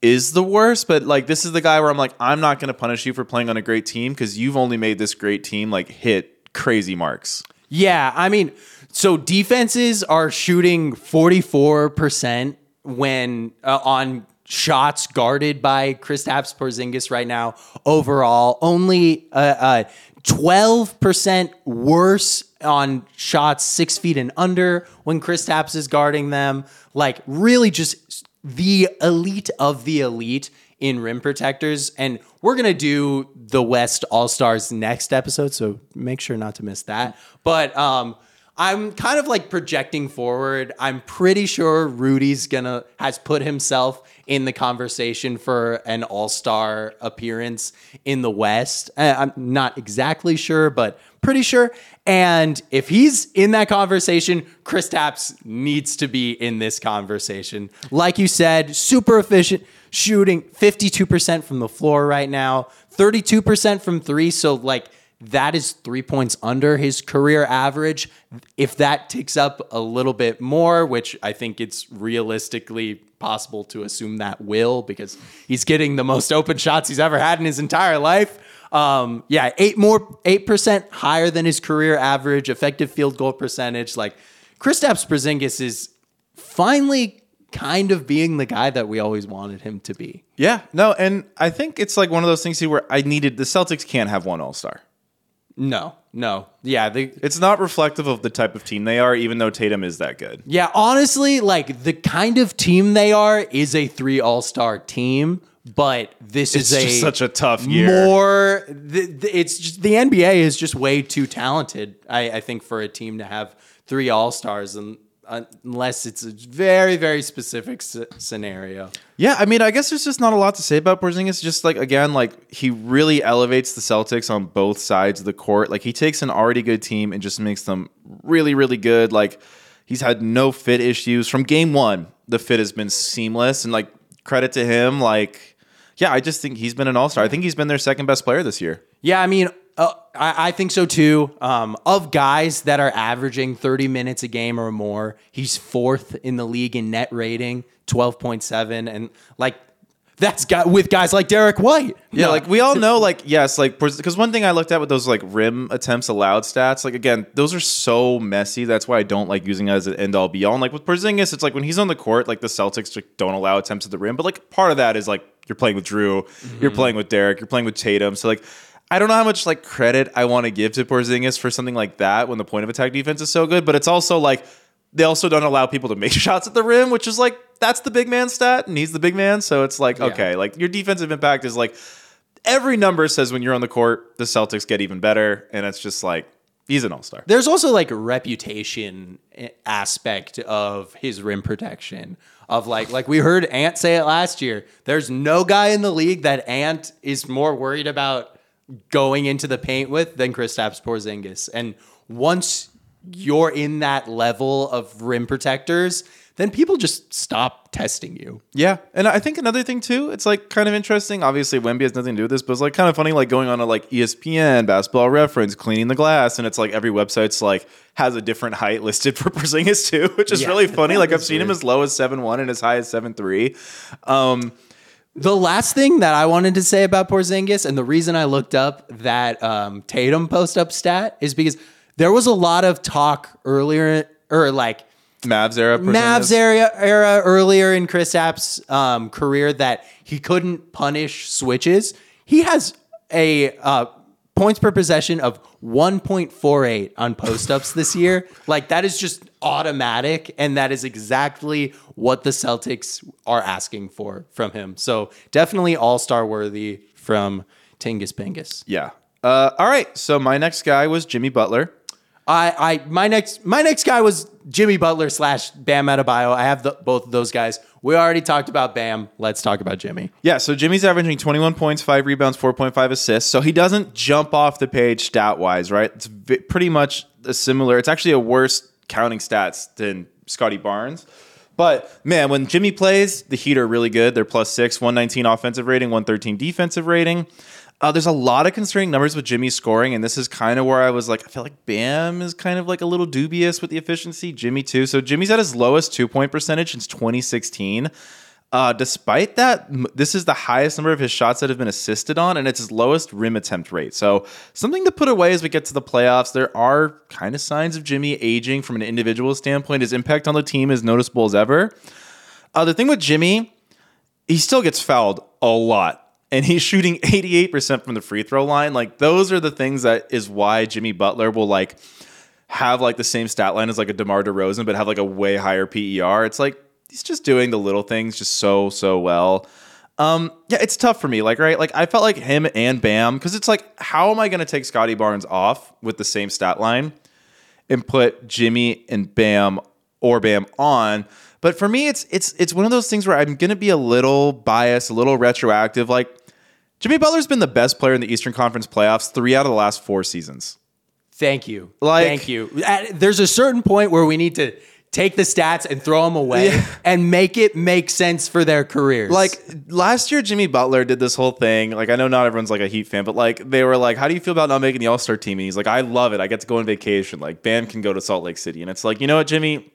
is the worst, but like this is the guy where I'm like, I'm not going to punish you for playing on a great team because you've only made this great team like hit crazy marks. Yeah, I mean, so defenses are shooting 44% when uh, on shots guarded by Kristaps Porzingis right now. Overall, only uh, uh, 12% worse on shots six feet and under when Kristaps is guarding them. Like, really just the elite of the elite in rim protectors. And we're going to do the West All Stars next episode. So make sure not to miss that. But um, I'm kind of like projecting forward. I'm pretty sure Rudy's to, has put himself in the conversation for an All Star appearance in the West. Uh, I'm not exactly sure, but pretty sure. And if he's in that conversation, Kristaps needs to be in this conversation. Like you said, super efficient, shooting 52% from the floor right now, 32% from three. So, like, that is three points under his career average. If that ticks up a little bit more, which I think it's realistically possible to assume that will because he's getting the most open shots he's ever had in his entire life. Um, yeah, eight more, eight percent higher than his career average effective field goal percentage. Like Kristaps Porzingis is finally kind of being the guy that we always wanted him to be. Yeah, no, and I think it's like one of those things where I needed the Celtics can't have one All Star. No, no, yeah, the It's not reflective of the type of team they are, even though Tatum is that good. Yeah, honestly, like the kind of team they are is a three all star team, but this It's is a such a tough year. more. The, the, it's just the NBA is just way too talented. I, I think for a team to have three all stars, and unless it's a very very specific s- scenario. Yeah, I mean, I guess there's just not a lot to say about Porzingis. Just like again, like he really elevates the Celtics on both sides of the court. Like he takes an already good team and just makes them really, really good. Like he's had no fit issues from game one. The fit has been seamless, and like credit to him. Like, yeah, I just think he's been an all star. I think he's been their second best player this year. Yeah, I mean, uh, I, I think so too. Um, of guys that are averaging 30 minutes a game or more, he's fourth in the league in net rating, 12.7. And like, that's got with guys like Derrick White. Yeah, like we all know, like yes, like because one thing I looked at with those like rim attempts allowed stats, like again, those are so messy. That's why I don't like using it as an end all be all. And like with Porzingis, it's like when he's on the court, like the Celtics just don't allow attempts at the rim, but like part of that is like you're playing with Jrue, you're playing with Derrick, you're playing with Tatum, so like. I don't know how much like credit I want to give to Porzingis for something like that when the point of attack defense is so good, but it's also like they also don't allow people to make [LAUGHS] shots at the rim, which is like that's the big man stat, and he's the big man, so it's like okay, like your defensive impact is like every number says when you're on the court, the Celtics get even better, and it's just like he's an all star. There's also like a reputation eh, aspect of his rim protection. Of like, like we heard Ant say it last year. There's no guy in the league that Ant is more worried about going into the paint with than Kristaps Porzingis. And once you're in that level of rim protectors, then people just stop testing you. Yeah, and I think another thing too, it's like kind of interesting. Obviously, Wemby has nothing to do with this, but it's like kind of funny, like going on to like ESPN, Basketball Reference, cleaning the glass, and it's like every website's like has a different height listed for [LAUGHS] Porzingis too, which is Yeah, really funny. [LAUGHS] Like I've seen him as low as seven one and as high as seven three. Um, The last thing that I wanted to say about Porzingis, and the reason I looked up that um, Tatum post up stat is because there was a lot of talk earlier, or like Mavs era, Porzingis. Mavs era, era earlier in Kristaps' um, career that he couldn't punish switches. He has a uh, points per possession of 1.48 on post ups this year. Like that is just automatic, and that is exactly what the Celtics are asking for from him. So definitely all star worthy from Tingus Bingus. Yeah. Uh, all right. So my next guy was Jimmy Butler. I, I my next my next guy was Jimmy Butler slash Bam Adebayo. I have the, both of those guys. We already talked about Bam. Let's talk about Jimmy. Yeah, so Jimmy's averaging 21 points, 5 rebounds, 4.5 assists. So he doesn't jump off the page stat wise, right? It's vi- pretty much a similar. It's actually a worse counting stats than Scottie Barnes. But man, when Jimmy plays, the Heat are really good. They're plus six, 119 offensive rating, 113 defensive rating. Uh, there's a lot of concerning numbers with Jimmy scoring, and this is kind of where I was like, I feel like Bam is kind of like a little dubious with the efficiency. Jimmy too. So Jimmy's at his lowest two point percentage since 2016. Uh, despite that, this is the highest number of his shots that have been assisted on, and it's his lowest rim attempt rate. So, something to put away as we get to the playoffs. There are kind of signs of Jimmy aging from an individual standpoint. His impact on the team is noticeable as ever. Uh, the thing with Jimmy, he still gets fouled a lot. And he's shooting [LAUGHS] 88% from the free throw line. Like, those are the things that is why Jimmy Butler will, like, have like the same stat line as like a DeMar DeRozan, but have like a way higher PER. It's like he's just doing the little things just so so well. Um, yeah, it's tough for me. Like, right, like I felt like him and Bam because it's like, how am I going to take Scottie Barnes off with the same stat line and put Jimmy and Bam or Bam on? But for me, it's it's it's one of those things where I'm going to be a little biased, a little retroactive. Like Jimmy Butler's been the best player in the Eastern Conference playoffs three out of the last four seasons. Thank you. Like- Thank you. There's a certain point where we need to take the stats and throw them away Yeah. and make it make sense for their careers. Like last year, Jimmy Butler did this whole thing. Like I know not everyone's like a Heat fan, but like they were like, "How do you feel about not making the All Star team?" And he's like, "I love it. I get to go on vacation. Like Bam can go to Salt Lake City." And it's like, you know what, Jimmy,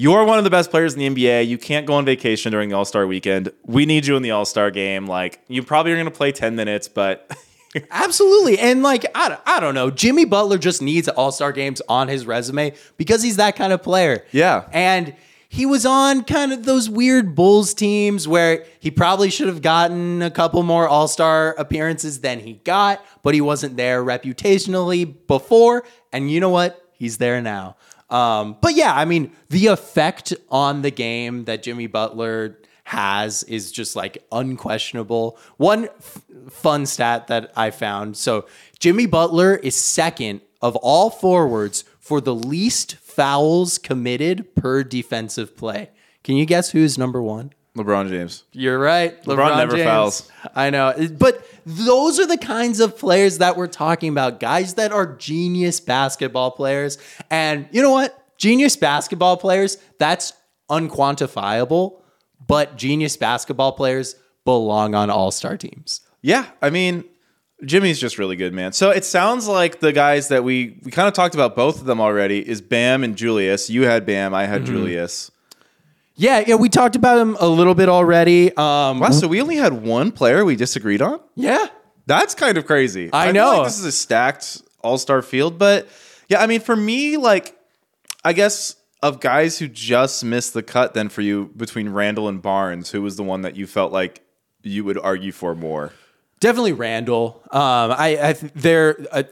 you're one of the best players in the NBA. You can't go on vacation during the All Star weekend. We need you in the All Star game. Like you probably are going to play ten minutes, but [LAUGHS] Absolutely. And like, I, don't- I don't know. Jimmy Butler just needs all star games on his resume because he's that kind of player. Yeah. And he was on kind of those weird Bulls teams where he probably should have gotten a couple more all star appearances than he got, but he wasn't there reputationally before. And you know what? He's there now. Um, but yeah, I mean, the effect on the game that Jimmy Butler has is just like unquestionable. One f- fun stat that I found so Jimmy Butler is second of all forwards for the least fouls committed per defensive play. Can you guess who's number one? LeBron James. You're right. LeBron never James. fouls. I know. But those are the kinds of players that we're talking about. Guys that are genius basketball players. And you know what? Genius basketball players, that's unquantifiable, but genius basketball players belong on all star teams. Yeah, I mean, Jimmy's just really good, man. So it sounds like the guys that we we kind of talked about both of them already is Bam and Julius. You had Bam, I Mm-hmm. had Julius. Yeah, yeah, we talked about him a little bit already. Um, Wow, so we only had one player we disagreed on. yeah. That's kind of crazy. I feel know. like this is a stacked All Star field, but yeah, I mean, for me, like, I guess of guys who just missed the cut, then for you between Randle and Barnes, who was the one that you felt like you would argue for more? Definitely Randle. Um, I, I th- they're uh,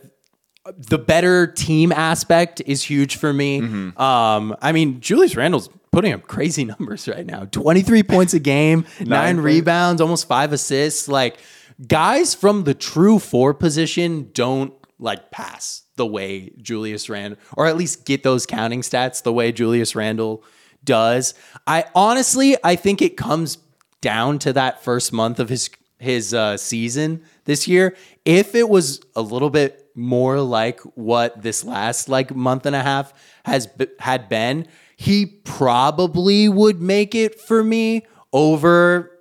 the better team aspect is huge for me. Um, I mean, Julius Randle's putting up crazy [LAUGHS] numbers right now: twenty three points a game, [LAUGHS] nine, points. rebounds, almost five assists. Like guys from the true four position don't like pass the way Julius Randle, or at least get those counting stats the way Julius Randle does. I honestly, I think it comes down to that first month of his his uh, season this year, if it was a little bit more like what this last like month and a half has b- had been, he probably would make it for me over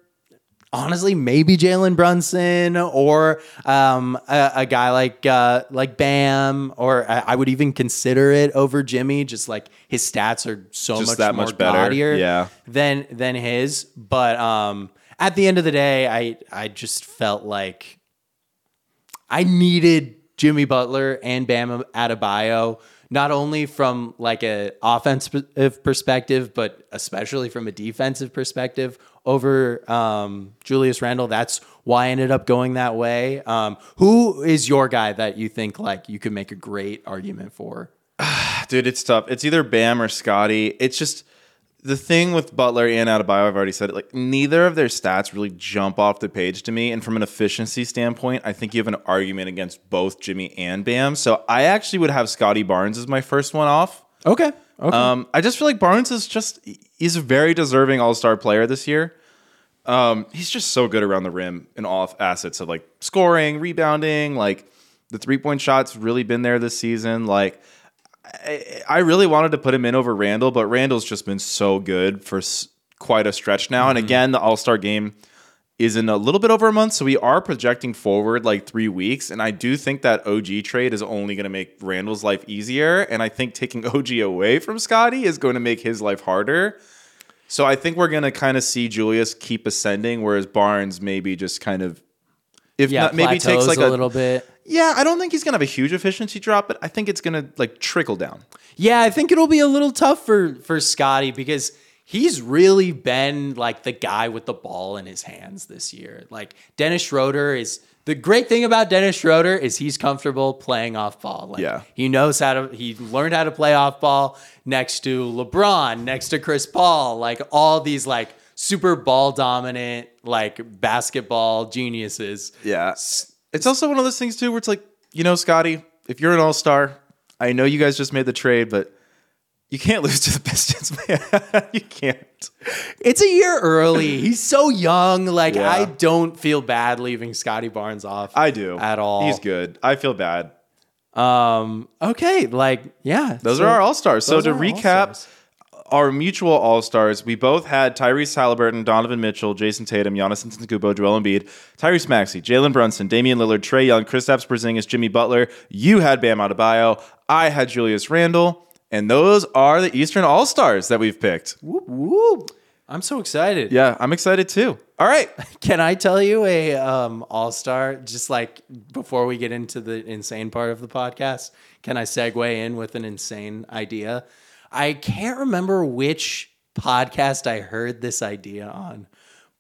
honestly, maybe Jalen Brunson or um, a, a, guy like uh, like Bam, or I, I, would even consider it over Jimmy. Just like his stats are so just much that more much better, yeah. than than his. But um, at the end of the day, I I just felt like I needed Jimmy Butler and Bam Adebayo not only from like a offensive perspective, but especially from a defensive perspective over um, Julius Randle. That's why I ended up going that way. Um, who is your guy that you think like you could make a great argument for? [SIGHS] Dude, it's tough. It's either Bam or Scottie. It's just the thing with Butler and Adebayo, I've already said it. Like neither of their stats really jump off the page to me. And from an efficiency standpoint, I think you have an argument against both Jimmy and Bam. So I actually would have Scottie Barnes as my first one off. Okay. Okay. Um, I just feel like Barnes is just he's a very deserving All Star player this year. Um, he's just so good around the rim in all assets of like scoring, rebounding, like the three point shots really been there this season. Like I, really wanted to put him in over Randle, but Randle's just been so good for quite a stretch now. Mm-hmm. And again, the All Star game is in a little bit over a month, so we are projecting forward like three weeks. And I do think that OG trade is only going to make Randle's life easier, and I think taking [LAUGHS] OG away from Scottie is going to make his life harder. So I think we're going to kind of see Julius keep ascending, whereas Barnes maybe just kind of, if yeah, not, maybe takes like a, a little bit yeah, I don't think he's gonna have a huge efficiency drop, but I think it's gonna like trickle down. Yeah, I think it'll be a little tough for for Scottie because he's really been like the guy with the ball in his hands this year. Like Dennis Schroeder is the great thing about Dennis Schroeder is he's comfortable playing off ball. Like, yeah. He knows how to he learned how to play off ball next to LeBron, next to Chris Paul, like all these like super ball dominant like basketball geniuses. Yeah. It's also one of those things too where it's like, you know, Scottie, if you're an all star, I know you guys just made the trade, but you can't [LAUGHS] lose to the Pistons, man. [LAUGHS] you can't. It's a year early. He's so young. Like yeah. I don't feel bad leaving Scottie Barnes off. I do at all. He's good. I feel bad. Um. Okay. Like yeah. Those so, are our all stars. So to recap. All-stars our mutual all stars, we both had Tyrese Halliburton, Donovan Mitchell, Jayson Tatum, Giannis Antetokounmpo, Joel Embiid, Tyrese Maxey, Jalen Brunson, Damian Lillard, Trae Young, Kristaps Porzingis, Jimmy Butler. You had Bam Adebayo. I had Julius Randle, and those are the Eastern All Stars that we've picked. Whoop whoop! I'm so excited. Yeah, I'm excited too. All right, [LAUGHS] can I tell you a um, All Star? Just like before we get into the insane part of the podcast, can I segue in with an insane idea? I can't remember which podcast I heard this idea on,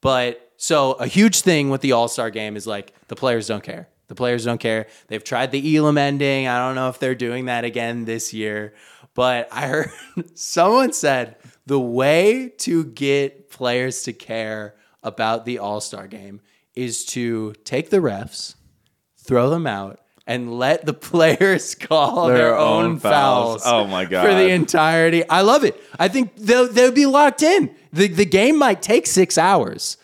but so a huge thing with the All Star game is like the players don't care. The players don't care. They've tried the Elam ending. I don't know if they're doing that again this year, but I heard [LAUGHS] someone said the way to get players to care about the All Star game is to take the refs, throw them out, and let the [LAUGHS] players call their, their own, own fouls. fouls. Oh my god! For the entirety, I love it. I think they'll they'll be locked in. the The game might take six hours.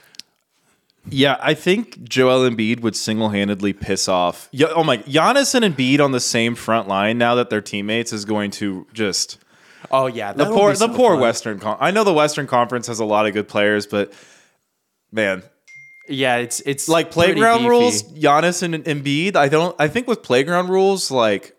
Yeah, I think Joel Embiid would single handedly piss off. Oh my, Giannis and Embiid on the same front line now that they're teammates is going to just. Oh yeah, the poor the poor fun. Western. Con- I know the Western Conference has a lot of good players, but man, yeah, it's it's like playground rules. Giannis and Embiid. I don't. I think with playground rules, like,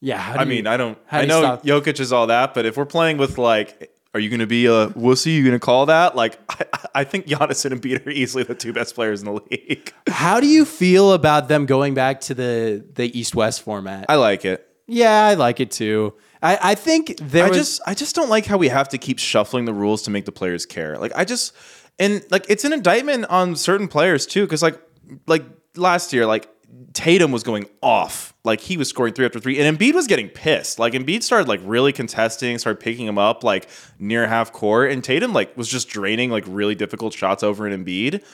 yeah. I mean, I don't. I know stop? Jokic is all that, but if we're playing with like, are you going to be a wussy? You going to call that? Like, [LAUGHS] I, I think Giannis and Embiid are easily the two best players in the league. [LAUGHS] How do you feel about them going back to the the East West format? I like it. Yeah, I like it too. I, I think there. I was, just I just don't like how we have to keep shuffling the rules to make the players care. Like I just and like it's an indictment on certain players too, because like like last year, like Tatum was going off, like he was scoring three after three, and Embiid was getting pissed. Like Embiid started like really contesting, started picking him up like near half court, and Tatum like was just draining like really difficult shots over an Embiid.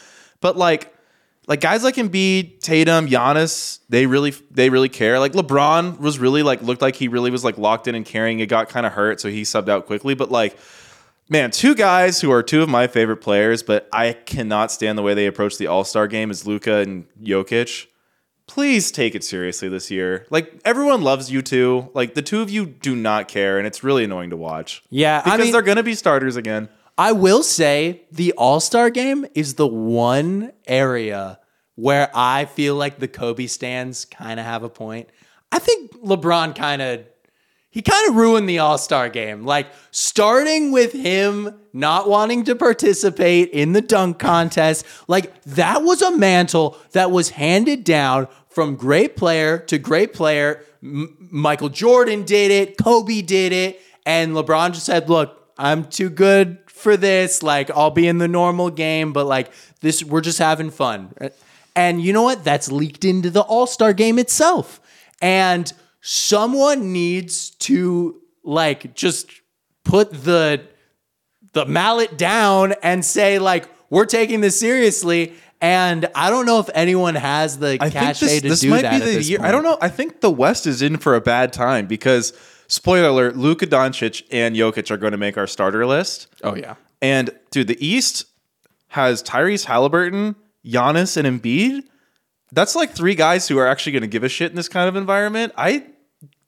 But like like guys like Embiid, Tatum, Giannis, they really they really care. Like LeBron was really like looked like he really was like locked in and carrying. It got kind of hurt, so he subbed out quickly. But like Man, two guys who are two of my favorite players, but I cannot stand the way they approach the All Star game is Luka and Jokic. Please take it seriously this year. Like everyone loves you two. Like the two of you do not care, and it's really annoying to watch. Yeah, because I mean, they're gonna be starters again. I will say the All Star game is the one area where I feel like the Kobe stands kind of have a point. I think LeBron kind of he kind of ruined the All Star game. Like starting with him not wanting to participate in the dunk contest, like that was a mantle that was handed down from great player to great player. M- Michael Jordan did it, Kobe did it, and LeBron just said, "Look, I'm too good for this. Like I'll be in the normal game, but like this, we're just having fun." And you know what? That's leaked into the All Star game itself. And someone needs to like just put the the mallet down and say like we're taking this seriously. And I don't know if anyone has the I cachet think this, to this do might that. be the this year. I don't know. I think the West is in for a bad time because spoiler alert: Luka Doncic and Jokic are going to make our starter list. Oh yeah. And dude, the East has Tyrese Halliburton, Giannis, and Embiid. That's like three guys who are actually going to give a shit in this kind of environment. I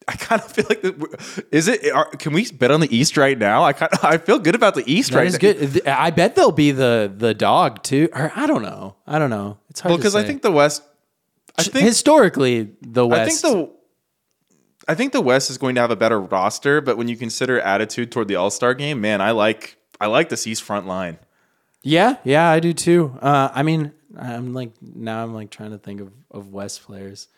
I kind of feel like the, is it? Are, can we bet on the East right now? I kind of, I feel good about the East That right is now. good. I bet they'll be the the dog too. Or I don't know. I don't know. It's hard Well, because I think the West. I think historically the West. I think the I think the West is going to have a better roster, but when you consider attitude toward the All Star game, man, I like I like this East front line. yeah, yeah, I do too. Uh, I mean, I'm like now I'm like trying to think of of West players.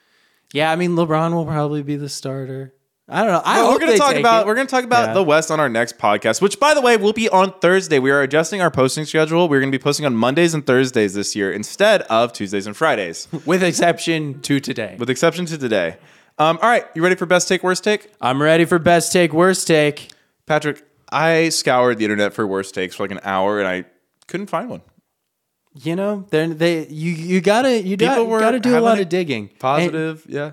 Yeah, I mean LeBron will probably be the starter. I don't know. I Well, we're gonna talk about it. we're going to talk about Yeah. the West on our next podcast, which by the way will be on Thursday. We are adjusting our posting schedule. We're going to be posting on Mondays and Thursdays this year instead of Tuesdays and Fridays, [LAUGHS] with exception to today. with exception to today. Um, all right, you ready for best take, worst take? I'm ready for best take, worst take. Patrick, I scoured the internet for worst takes for like an hour and I couldn't find one. You know, they they you you gotta you got, People were gotta do a lot of digging. And- Positive, yeah.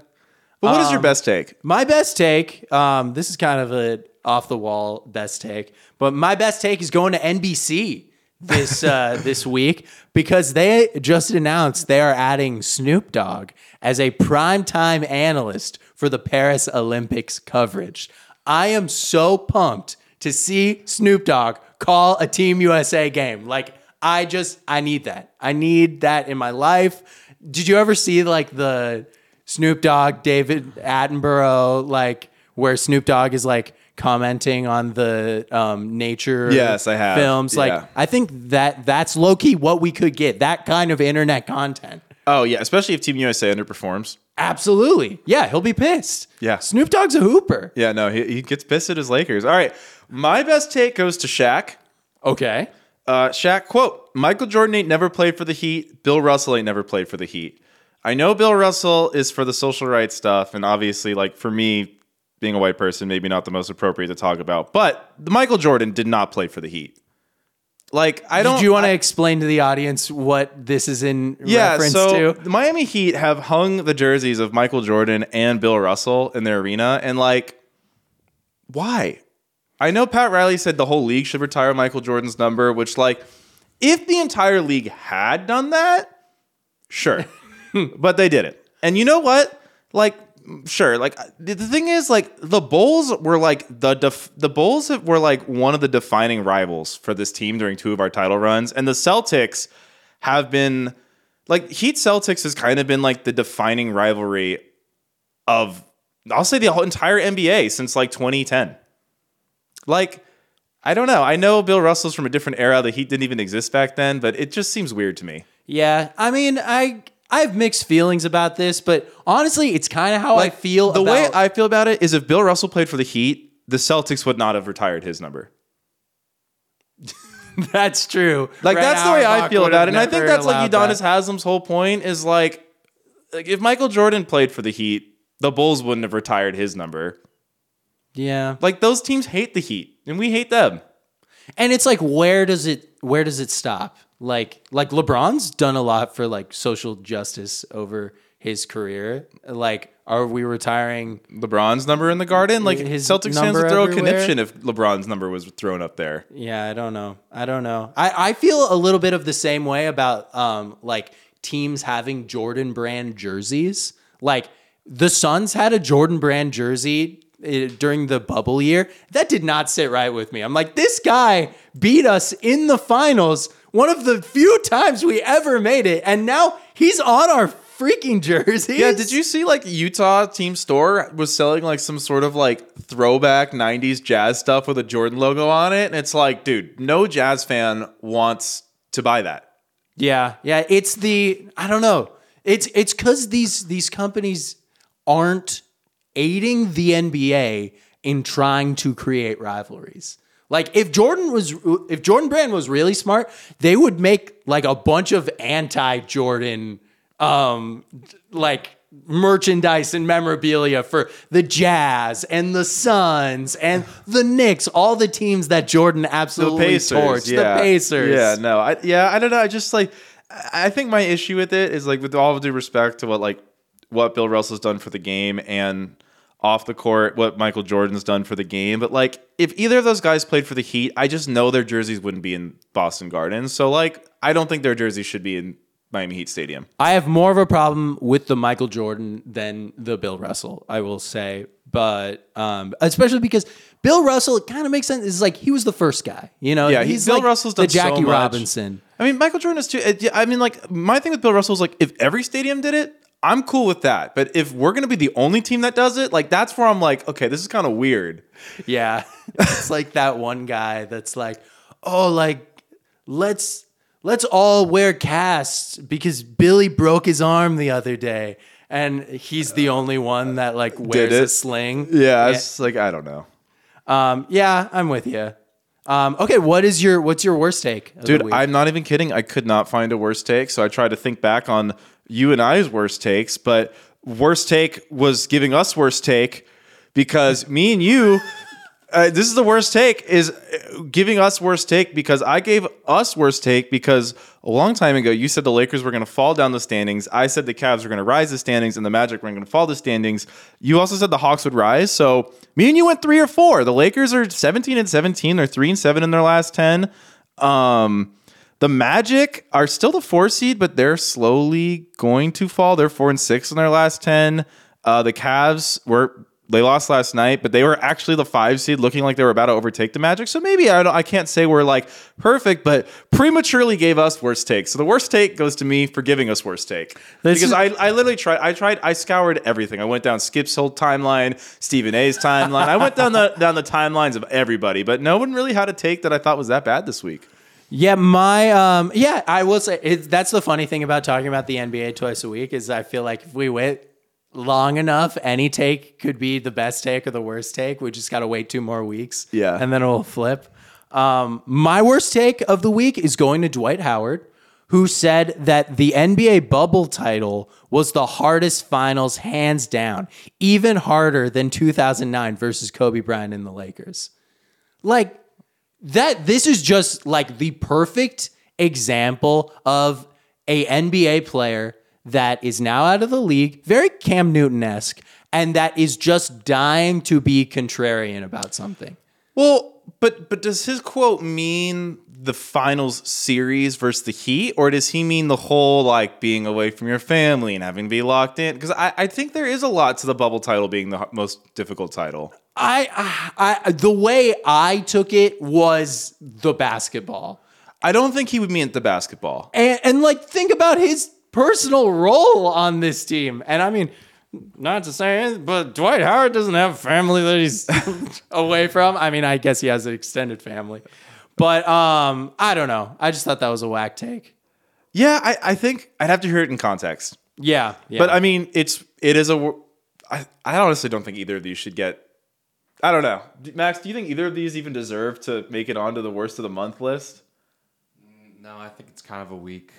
But what is your Um, best take? My best take, um, this is kind of a off the wall best take, but my best take is going to NBC this [LAUGHS] uh, this week because they just announced they are adding Snoop Dogg as a primetime analyst for the Paris Olympics coverage. I am so pumped to see Snoop Dogg call a Team USA game. Like I just I need that. I need that in my life. Did you ever see like the Snoop Dogg, David Attenborough, like where Snoop Dogg is like commenting on the um, nature Yes, I have. films. Like Yeah. I think that that's low key what we could get. That kind of internet content. Oh yeah, especially if Team USA underperforms. Absolutely. Yeah, he'll be pissed. Yeah. Snoop Dogg's a hooper. Yeah, no, he, he gets pissed at his Lakers. All right, my best take goes to Shaq. Okay. Uh, Shaq quote: Michael Jordan ain't never played for the Heat. Bill Russell ain't never played for the Heat. I know Bill Russell is for the social rights stuff, and obviously, like for me, being a white person, maybe not the most appropriate to talk about. But Michael Jordan did not play for the Heat. Like I don't. Did you want to explain to the audience what this is in yeah, reference so to? the Miami Heat have hung the jerseys of Michael Jordan and Bill Russell in their arena, and like, why? I know Pat Riley said the whole league should retire Michael Jordan's number, which, like, if the entire league had done that, sure, [LAUGHS] but they didn't. And you know what? Like, sure. Like the thing is, like, the Bulls were like the def- the Bulls were like one of the defining rivals for this team during two of our title runs, and the Celtics have been like Heat Celtics has kind of been like the defining rivalry of I'll say the whole entire NBA since like 2010. Like I don't know. I know Bill Russell's from a different era. The Heat didn't even exist back then, but it just seems weird to me. Yeah, I mean, I I have mixed feelings about this, but honestly, it's kind of how I feel. The about, way I feel about it is if Bill Russell played for the Heat, the Celtics would not have retired his number. [LAUGHS] that's true. Like that's the way I feel about it. And I think that's like Udonis that. Haslem's whole point is like, like if Michael Jordan played for the Heat, the Bulls wouldn't have retired his number. Yeah, Like those teams hate the Heat, and we hate them. and it's like, where does it where does it stop? Like like LeBron's done a lot for like social justice over his career. Like are we retiring? LeBron's number in the Garden. Like His Celtics fans would throw a conniption if LeBron's number was thrown up there. Yeah, I don't know. I don't know. I, I feel a little bit of the same way about um like teams having Jordan brand jerseys. Like the Suns had a Jordan brand jersey Uh, during the bubble year. That did not sit right with me. I'm like, this guy beat us in the finals, one of the few times we ever made it, and now he's on our freaking jerseys. Yeah, did you see like Utah team store was selling like some sort of like throwback 90s jazz stuff with a Jordan logo on it? And it's like, dude, no jazz fan wants to buy that. Yeah, yeah. It's the I don't know. It's it's because these these companies aren't aiding the NBA in trying to create rivalries. Like if Jordan was if Jordan Brand was really smart, they would make like a bunch of anti-Jordan um like merchandise and memorabilia for the Jazz and the Suns and the Knicks, all the teams that Jordan The absolutely Pacers, torched. yeah. The Pacers. Yeah, no, I yeah, I don't know. I just like I think my issue with it is like with all due respect to what like what Bill Russell's done for the game and off the court, what Michael Jordan's done for the game. But like if either of those guys played for the Heat, I just know their jerseys wouldn't be in Boston Gardens. So like I don't think their jerseys should be in Miami Heat Stadium. I have more of a problem with the Michael Jordan than the Bill Russell, I will say. But um, especially because Bill Russell, it kind of makes sense. It's like he was the first guy, you know. Yeah, he- he's Bill like Russell's the done so Jackie much. Robinson. I mean, Michael Jordan is too. I mean, like my thing with Bill Russell is like if every stadium did it, I'm cool with that. But if we're gonna be the only team that does it, like that's where I'm like, okay, this is kind of weird. Yeah, [LAUGHS] it's like that one guy that's like, oh, like let's let's all wear casts because Billy broke his arm the other day, and he's the only one that like wears a sling. Yeah, it's like I don't know, Um, yeah, I'm with you. Um, okay, what is your what's your worst take, dude. I'm not even kidding. I could not find a worst take, so I tried to think back on you and I's worst takes, but worst take was giving us worst take because me and you. Uh, this is the worst take is uh, giving us worst take because I gave us worst take because a long time ago you said the Lakers were going to fall down the standings. I said the Cavs were going to rise the standings and the Magic were going to fall the standings. You also said the Hawks would rise. So me and you went three or four. The Lakers are 17 and 17. They're three and seven in their last 10. Um, the Magic are still the four seed, but they're slowly going to fall. They're four and six in their last 10. Uh, the Cavs were they lost last night, but they were actually the five seed, looking like they were about to overtake the Magic. So maybe I don't, I can't say we're like perfect, but prematurely gave us worst take. So the worst take goes to me for giving us worst take This because is- I, I literally tried. I tried. I scoured everything. I went down Skip's whole timeline, Stephen A's timeline. I went down the down the timelines of everybody, but no one really had a take that I thought was that bad this week. Yeah, my um, yeah, I will say it, that's the funny thing about talking about the NBA twice a week is I feel like if we wait long enough, any take could be the best take or the worst take. We just got to wait two more weeks, Yeah. and then it'll flip. Um, my worst take of the week is going to Dwight Howard, who said that the NBA bubble title was the hardest finals hands down, even harder than 2009 versus Kobe Bryant and the Lakers. Like that this is just like the perfect example of a NBA player that is now out of the league, very Cam Newton-esque, and that is just dying to be contrarian about something. Well, but but does his quote mean the finals series versus the Heat, or does he mean the whole like being away from your family and having to be locked in? Because I, I think there is a lot to the bubble title being the most difficult title. I, I, I the way I took it was the basketball. I don't think he would mean the basketball. and, and like think about his personal role on this team. And I mean, not to say it, but Dwight Howard doesn't have family that he's [LAUGHS] away from. I mean, I guess he has an extended family, but um, I don't know. I just thought that was a whack take. Yeah, I, I think I'd have to hear it in context. Yeah, yeah. But I mean, it's it is a. I I honestly don't think either of these should get. I don't know, Max. Do you think either of these even deserve to make it onto the worst of the month list? No, I think it's kind of a weak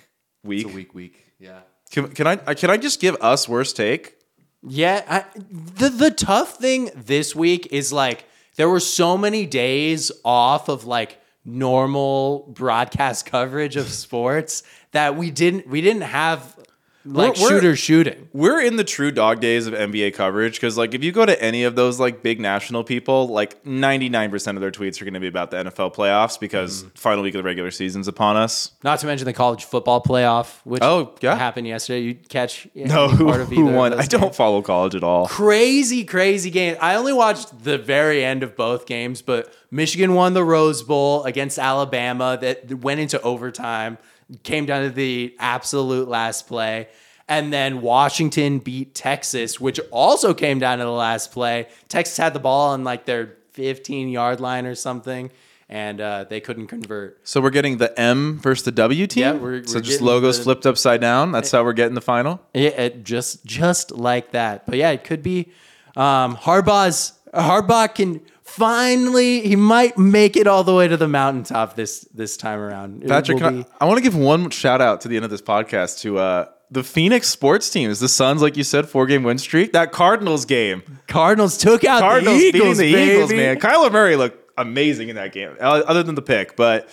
Week? It's a week week. Yeah. Can, can I uh, can I just give us worst take? Yeah, I, the the tough thing this week is like there were so many days off of like normal broadcast coverage of sports that we didn't we didn't have like We're- shooter shooting. We're in the true dog days of NBA coverage because, like, if you go to any of those like big national people, like ninety nine percent of their tweets are going to be about the NFL playoffs because Mm. final week of the regular season's upon us. Not to mention the college football playoff, which Oh, yeah. happened yesterday. You catch No, who, part of who won? I don't follow college at all. crazy, crazy game. I only watched the very end of both games, but Michigan won the Rose Bowl against Alabama that went into overtime, came down to the absolute last play. And then Washington beat Texas, which also came down to the last play. Texas had the ball on like their 15 yard line or something, and uh, they couldn't convert. So we're getting the M versus the W team. Yeah, we're- so we're just logos the- flipped upside down. That's how we're getting the final. Yeah, it just just like that. But yeah, it could be um, Harbaugh's Harbaugh can finally he might make it all the way to the mountaintop this this time around. Patrick, I, I want to give one shout out to the end of this podcast to uh, the Phoenix sports teams. The Suns, like you said, four game win streak. That Cardinals game. Cardinals took out Cardinals the Eagles, the baby. Eagles, man. Kyler Murray looked amazing in that game, uh, other than the pick. But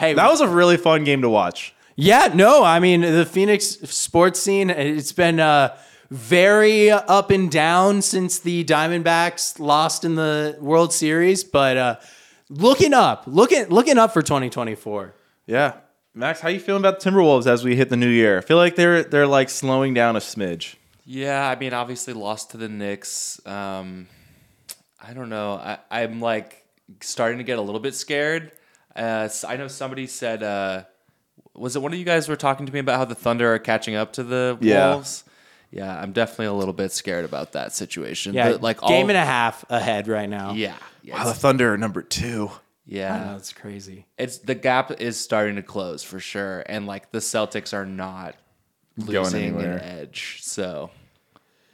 Hey, that was a really fun game to watch. Yeah, no, I mean the Phoenix sports scene. It's been uh, very up and down since the Diamondbacks lost in the World Series, but uh, looking up, looking looking up for 2024. Yeah. Max, how you feeling about the Timberwolves as we hit the new year? I feel like they're they're like slowing down a smidge. Yeah, I mean, obviously lost to the Knicks. Um, I don't know. I, I'm like starting to get a little bit scared. Uh, s- I know somebody said, uh, was it one of you guys were talking to me about how the Thunder are catching up to the Yeah. Wolves? Yeah, I'm definitely a little bit scared about that situation. Yeah, The- like game all, and a half ahead right now. Yeah, yeah, Wow, the Thunder are number two. yeah. I know, it's crazy. It's the gap is starting to close for sure, and like the Celtics are not Going losing an edge. So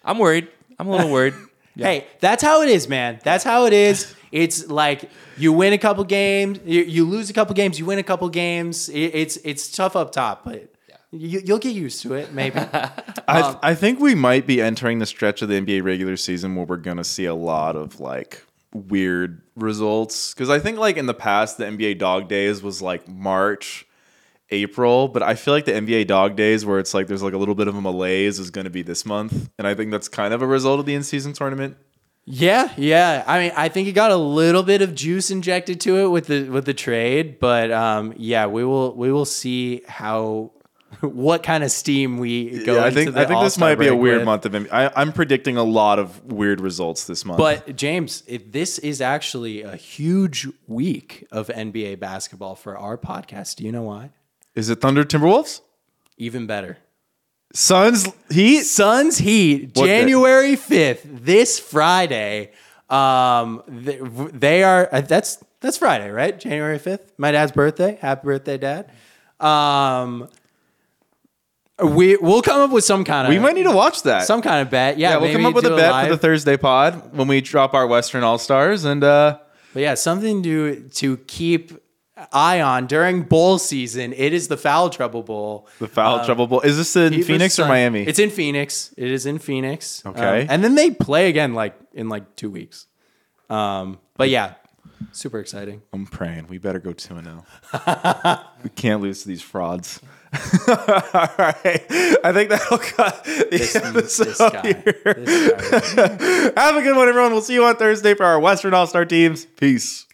I'm worried. I'm a little worried. [LAUGHS] Hey, that's how it is, man. That's how it is. It's like you win a couple games, you, you lose a couple games, you win a couple games. It, it's it's tough up top, but you, you'll get used to it. Maybe. [LAUGHS] I, I think we might be entering the stretch of the NBA regular season where we're going to see a lot of like weird results. Because I think like in the past, the NBA dog days was like March, April, but I feel like the NBA dog days where it's like there's like a little bit of a malaise is going to be this month. And I think that's kind of a result of the in season tournament. Yeah, yeah. I mean, I think it got a little bit of juice injected to it with the with the trade, but um, yeah, we will we will see how what kind of steam we go. Yeah, I think the I think this might be a weird with. month of NBA. I, I'm predicting a lot of weird results this month. But James, if this is actually a huge week of NBA basketball for our podcast. Do you know why? is it Thunder Timberwolves? Even better. Suns Heat? Suns Heat, What? January 5th, this Friday. Um, they, they are uh, that's that's Friday, right? January 5th. My dad's birthday. Happy birthday, dad. Um we we'll come up with some kind of We might need to watch that. some kind of bet. Yeah, yeah, we'll come up with do a bet live. for the Thursday pod when we drop our Western All Stars and uh But yeah, something to to keep eye on during bowl season. It is the foul trouble bowl. the foul trouble bowl. Is this in Phoenix or on- Miami? It's in Phoenix. It is in Phoenix. Okay. Um, and then they play again like in like two weeks. Um, but yeah, super exciting. I'm praying. We better go 2 and 0. [LAUGHS] we can't lose to these frauds. [LAUGHS] All right. I think that'll cut the This, episode this guy. here. This guy. [LAUGHS] Have a good one, everyone. We'll see you on Thursday for our Western All Star teams. Peace.